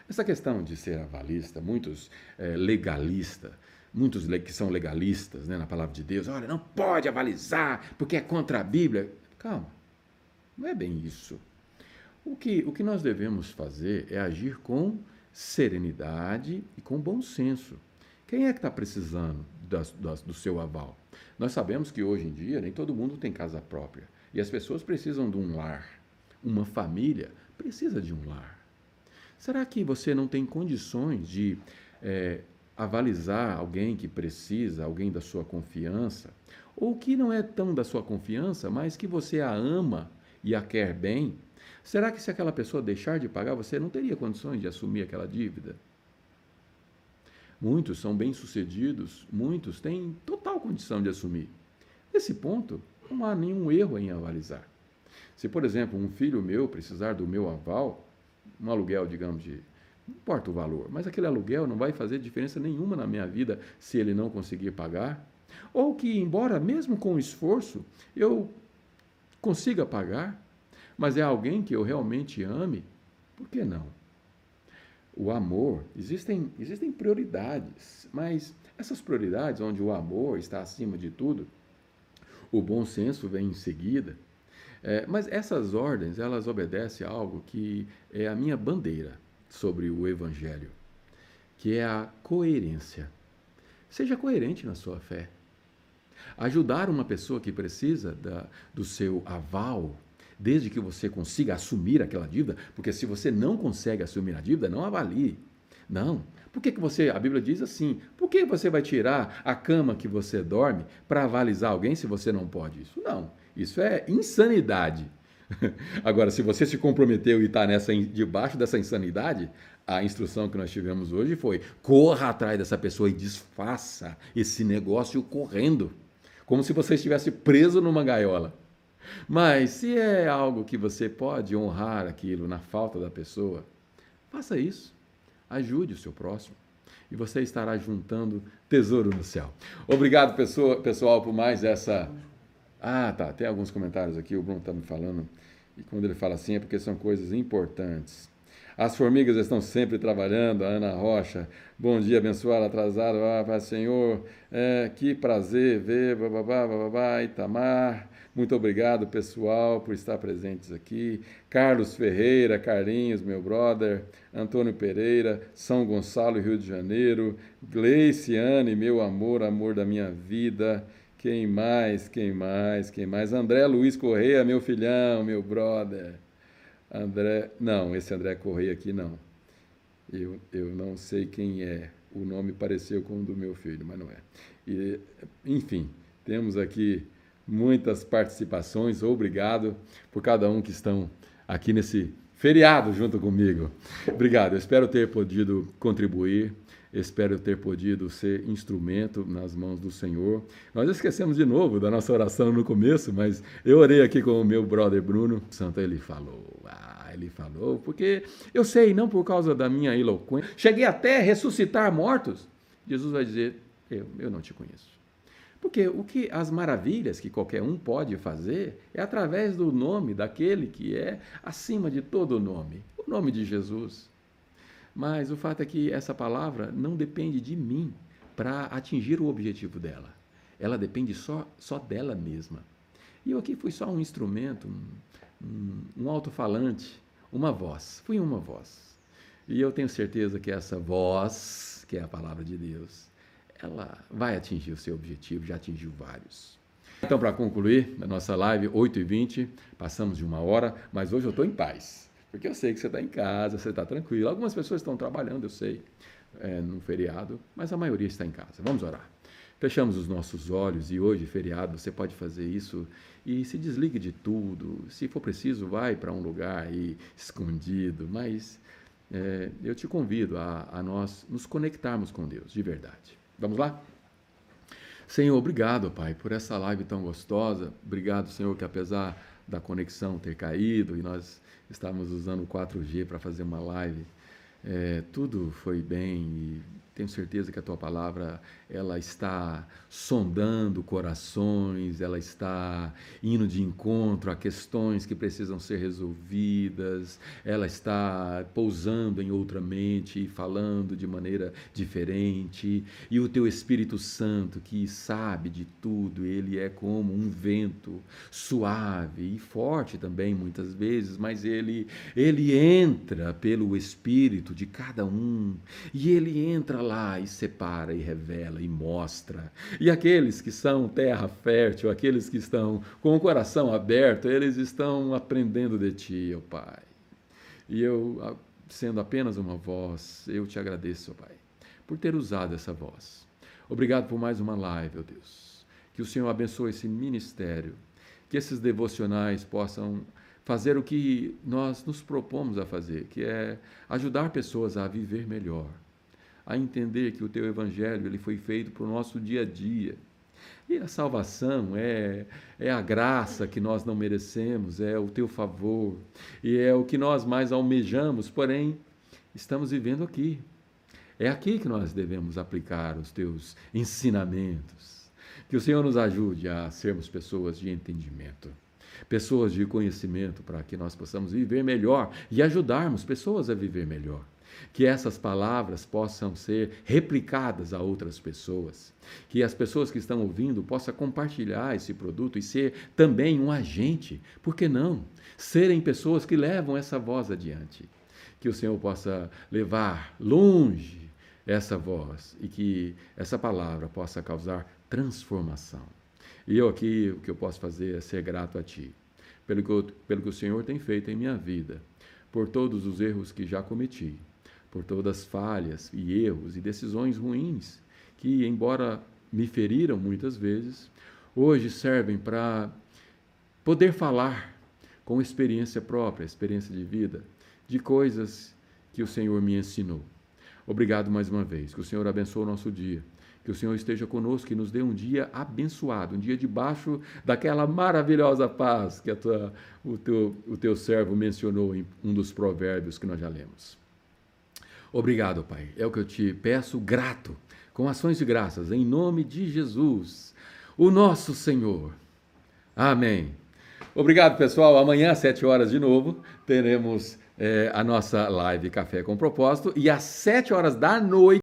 Essa questão de ser avalista, muitos é, legalistas, muitos que são legalistas né, na palavra de Deus, olha, não pode avalizar porque é contra a Bíblia. Calma, não é bem isso. O que, o que nós devemos fazer é agir com serenidade e com bom senso. Quem é que está precisando das, das, do seu aval? Nós sabemos que hoje em dia nem todo mundo tem casa própria. E as pessoas precisam de um lar. Uma família precisa de um lar. Será que você não tem condições de é, avalizar alguém que precisa, alguém da sua confiança, ou que não é tão da sua confiança, mas que você a ama e a quer bem? Será que se aquela pessoa deixar de pagar, você não teria condições de assumir aquela dívida? Muitos são bem-sucedidos, muitos têm total condição de assumir. Nesse ponto, não há nenhum erro em avalizar. Se, por exemplo, um filho meu precisar do meu aval, um aluguel, digamos, de. Não importa o valor, mas aquele aluguel não vai fazer diferença nenhuma na minha vida se ele não conseguir pagar. Ou que, embora mesmo com esforço, eu consiga pagar, mas é alguém que eu realmente ame, por que não? O amor, existem, existem prioridades, mas essas prioridades, onde o amor está acima de tudo, o bom senso vem em seguida. É, mas essas ordens, elas obedecem a algo que é a minha bandeira sobre o Evangelho, que é a coerência. Seja coerente na sua fé. Ajudar uma pessoa que precisa da, do seu aval, desde que você consiga assumir aquela dívida, porque se você não consegue assumir a dívida, não avalie. Não. Por que, que você, a Bíblia diz assim, por que você vai tirar a cama que você dorme para avalizar alguém se você não pode isso? Não. Isso é insanidade. Agora, se você se comprometeu e está nessa debaixo dessa insanidade, a instrução que nós tivemos hoje foi: corra atrás dessa pessoa e desfaça esse negócio correndo, como se você estivesse preso numa gaiola. Mas se é algo que você pode honrar aquilo na falta da pessoa, faça isso. Ajude o seu próximo e você estará juntando tesouro no céu. Obrigado, pessoa, pessoal, por mais essa. Ah, tá. Tem alguns comentários aqui, o Bruno está me falando. E quando ele fala assim é porque são coisas importantes. As formigas estão sempre trabalhando, a Ana Rocha. Bom dia, abençoado, atrasado. Ah, Senhor, é, que prazer ver, bababá, Itamar. Muito obrigado, pessoal, por estar presentes aqui. Carlos Ferreira, Carlinhos, meu brother. Antônio Pereira, São Gonçalo, Rio de Janeiro. Gleiciane, meu amor, amor da minha vida. Quem mais? Quem mais? Quem mais? André Luiz Correia, meu filhão, meu brother. André, não, esse André Correia aqui não. Eu, eu não sei quem é. O nome pareceu com o do meu filho, mas não é. E, enfim, temos aqui muitas participações. Obrigado por cada um que estão aqui nesse feriado junto comigo. Obrigado. Eu espero ter podido contribuir. Espero ter podido ser instrumento nas mãos do Senhor. Nós esquecemos de novo da nossa oração no começo, mas eu orei aqui com o meu brother Bruno. Santo, ele falou. Ah, ele falou, porque eu sei, não por causa da minha eloquência. Cheguei até a ressuscitar mortos. Jesus vai dizer: Eu, eu não te conheço. Porque o que as maravilhas que qualquer um pode fazer é através do nome daquele que é acima de todo nome, o nome de Jesus. Mas o fato é que essa palavra não depende de mim para atingir o objetivo dela. Ela depende só, só dela mesma. E eu aqui fui só um instrumento, um, um, alto-falante, uma voz. Fui uma voz. E eu tenho certeza que essa voz, que é a palavra de Deus, ela vai atingir o seu objetivo, já atingiu vários. Então, para concluir a nossa live, 8h20, passamos de uma hora, mas hoje eu estou em paz. Porque eu sei que você está em casa, você está tranquilo. Algumas pessoas estão trabalhando, eu sei, é, no feriado, mas a maioria está em casa. Vamos orar. Fechamos os nossos olhos e hoje, feriado, você pode fazer isso e se desligue de tudo. Se for preciso, vai para um lugar aí escondido, mas é, eu te convido a, a nós nos conectarmos com Deus, de verdade. Vamos lá? Senhor, obrigado, Pai, por essa live tão gostosa. Obrigado, Senhor, que apesar da conexão ter caído e nós estávamos usando o 4G para fazer uma live. É, tudo foi bem e tenho certeza que a tua palavra ela está sondando corações, ela está indo de encontro a questões que precisam ser resolvidas, ela está pousando em outra mente e falando de maneira diferente. E o teu Espírito Santo, que sabe de tudo, ele é como um vento suave e forte também muitas vezes, mas ele ele entra pelo espírito de cada um e ele entra lá e separa e revela e mostra. E aqueles que são terra fértil, aqueles que estão com o coração aberto, eles estão aprendendo de ti, ó Pai. E eu, sendo apenas uma voz, eu te agradeço, ó Pai, por ter usado essa voz. Obrigado por mais uma live, ó Deus. Que o Senhor abençoe esse ministério, que esses devocionais possam fazer o que nós nos propomos a fazer, que é ajudar pessoas a viver melhor, a entender que o teu evangelho ele foi feito para o nosso dia a dia. E a salvação é, é a graça que nós não merecemos, é o teu favor, e é o que nós mais almejamos, porém, estamos vivendo aqui. É aqui que nós devemos aplicar os teus ensinamentos. Que o Senhor nos ajude a sermos pessoas de entendimento, pessoas de conhecimento, para que nós possamos viver melhor e ajudarmos pessoas a viver melhor que essas palavras possam ser replicadas a outras pessoas, que as pessoas que estão ouvindo possam compartilhar esse produto e ser também um agente, por que não? Serem pessoas que levam essa voz adiante. Que o Senhor possa levar longe essa voz e que essa palavra possa causar transformação. E eu aqui, o que eu posso fazer é ser grato a Ti, pelo que, eu, pelo que o Senhor tem feito em minha vida, por todos os erros que já cometi por todas as falhas e erros e decisões ruins que, embora me feriram muitas vezes, hoje servem para poder falar com experiência própria, experiência de vida, de coisas que o Senhor me ensinou. Obrigado mais uma vez. Que o Senhor abençoe o nosso dia. Que o Senhor esteja conosco e nos dê um dia abençoado, um dia debaixo daquela maravilhosa paz que tua, o, teu, o teu servo mencionou em um dos provérbios que nós já lemos. Obrigado, Pai. É o que eu te peço, grato, com ações de graças, em nome de Jesus, o nosso Senhor. Amém. Obrigado, pessoal. Amanhã, às sete horas de novo, teremos é, a nossa live Café com Propósito e às sete horas da noite.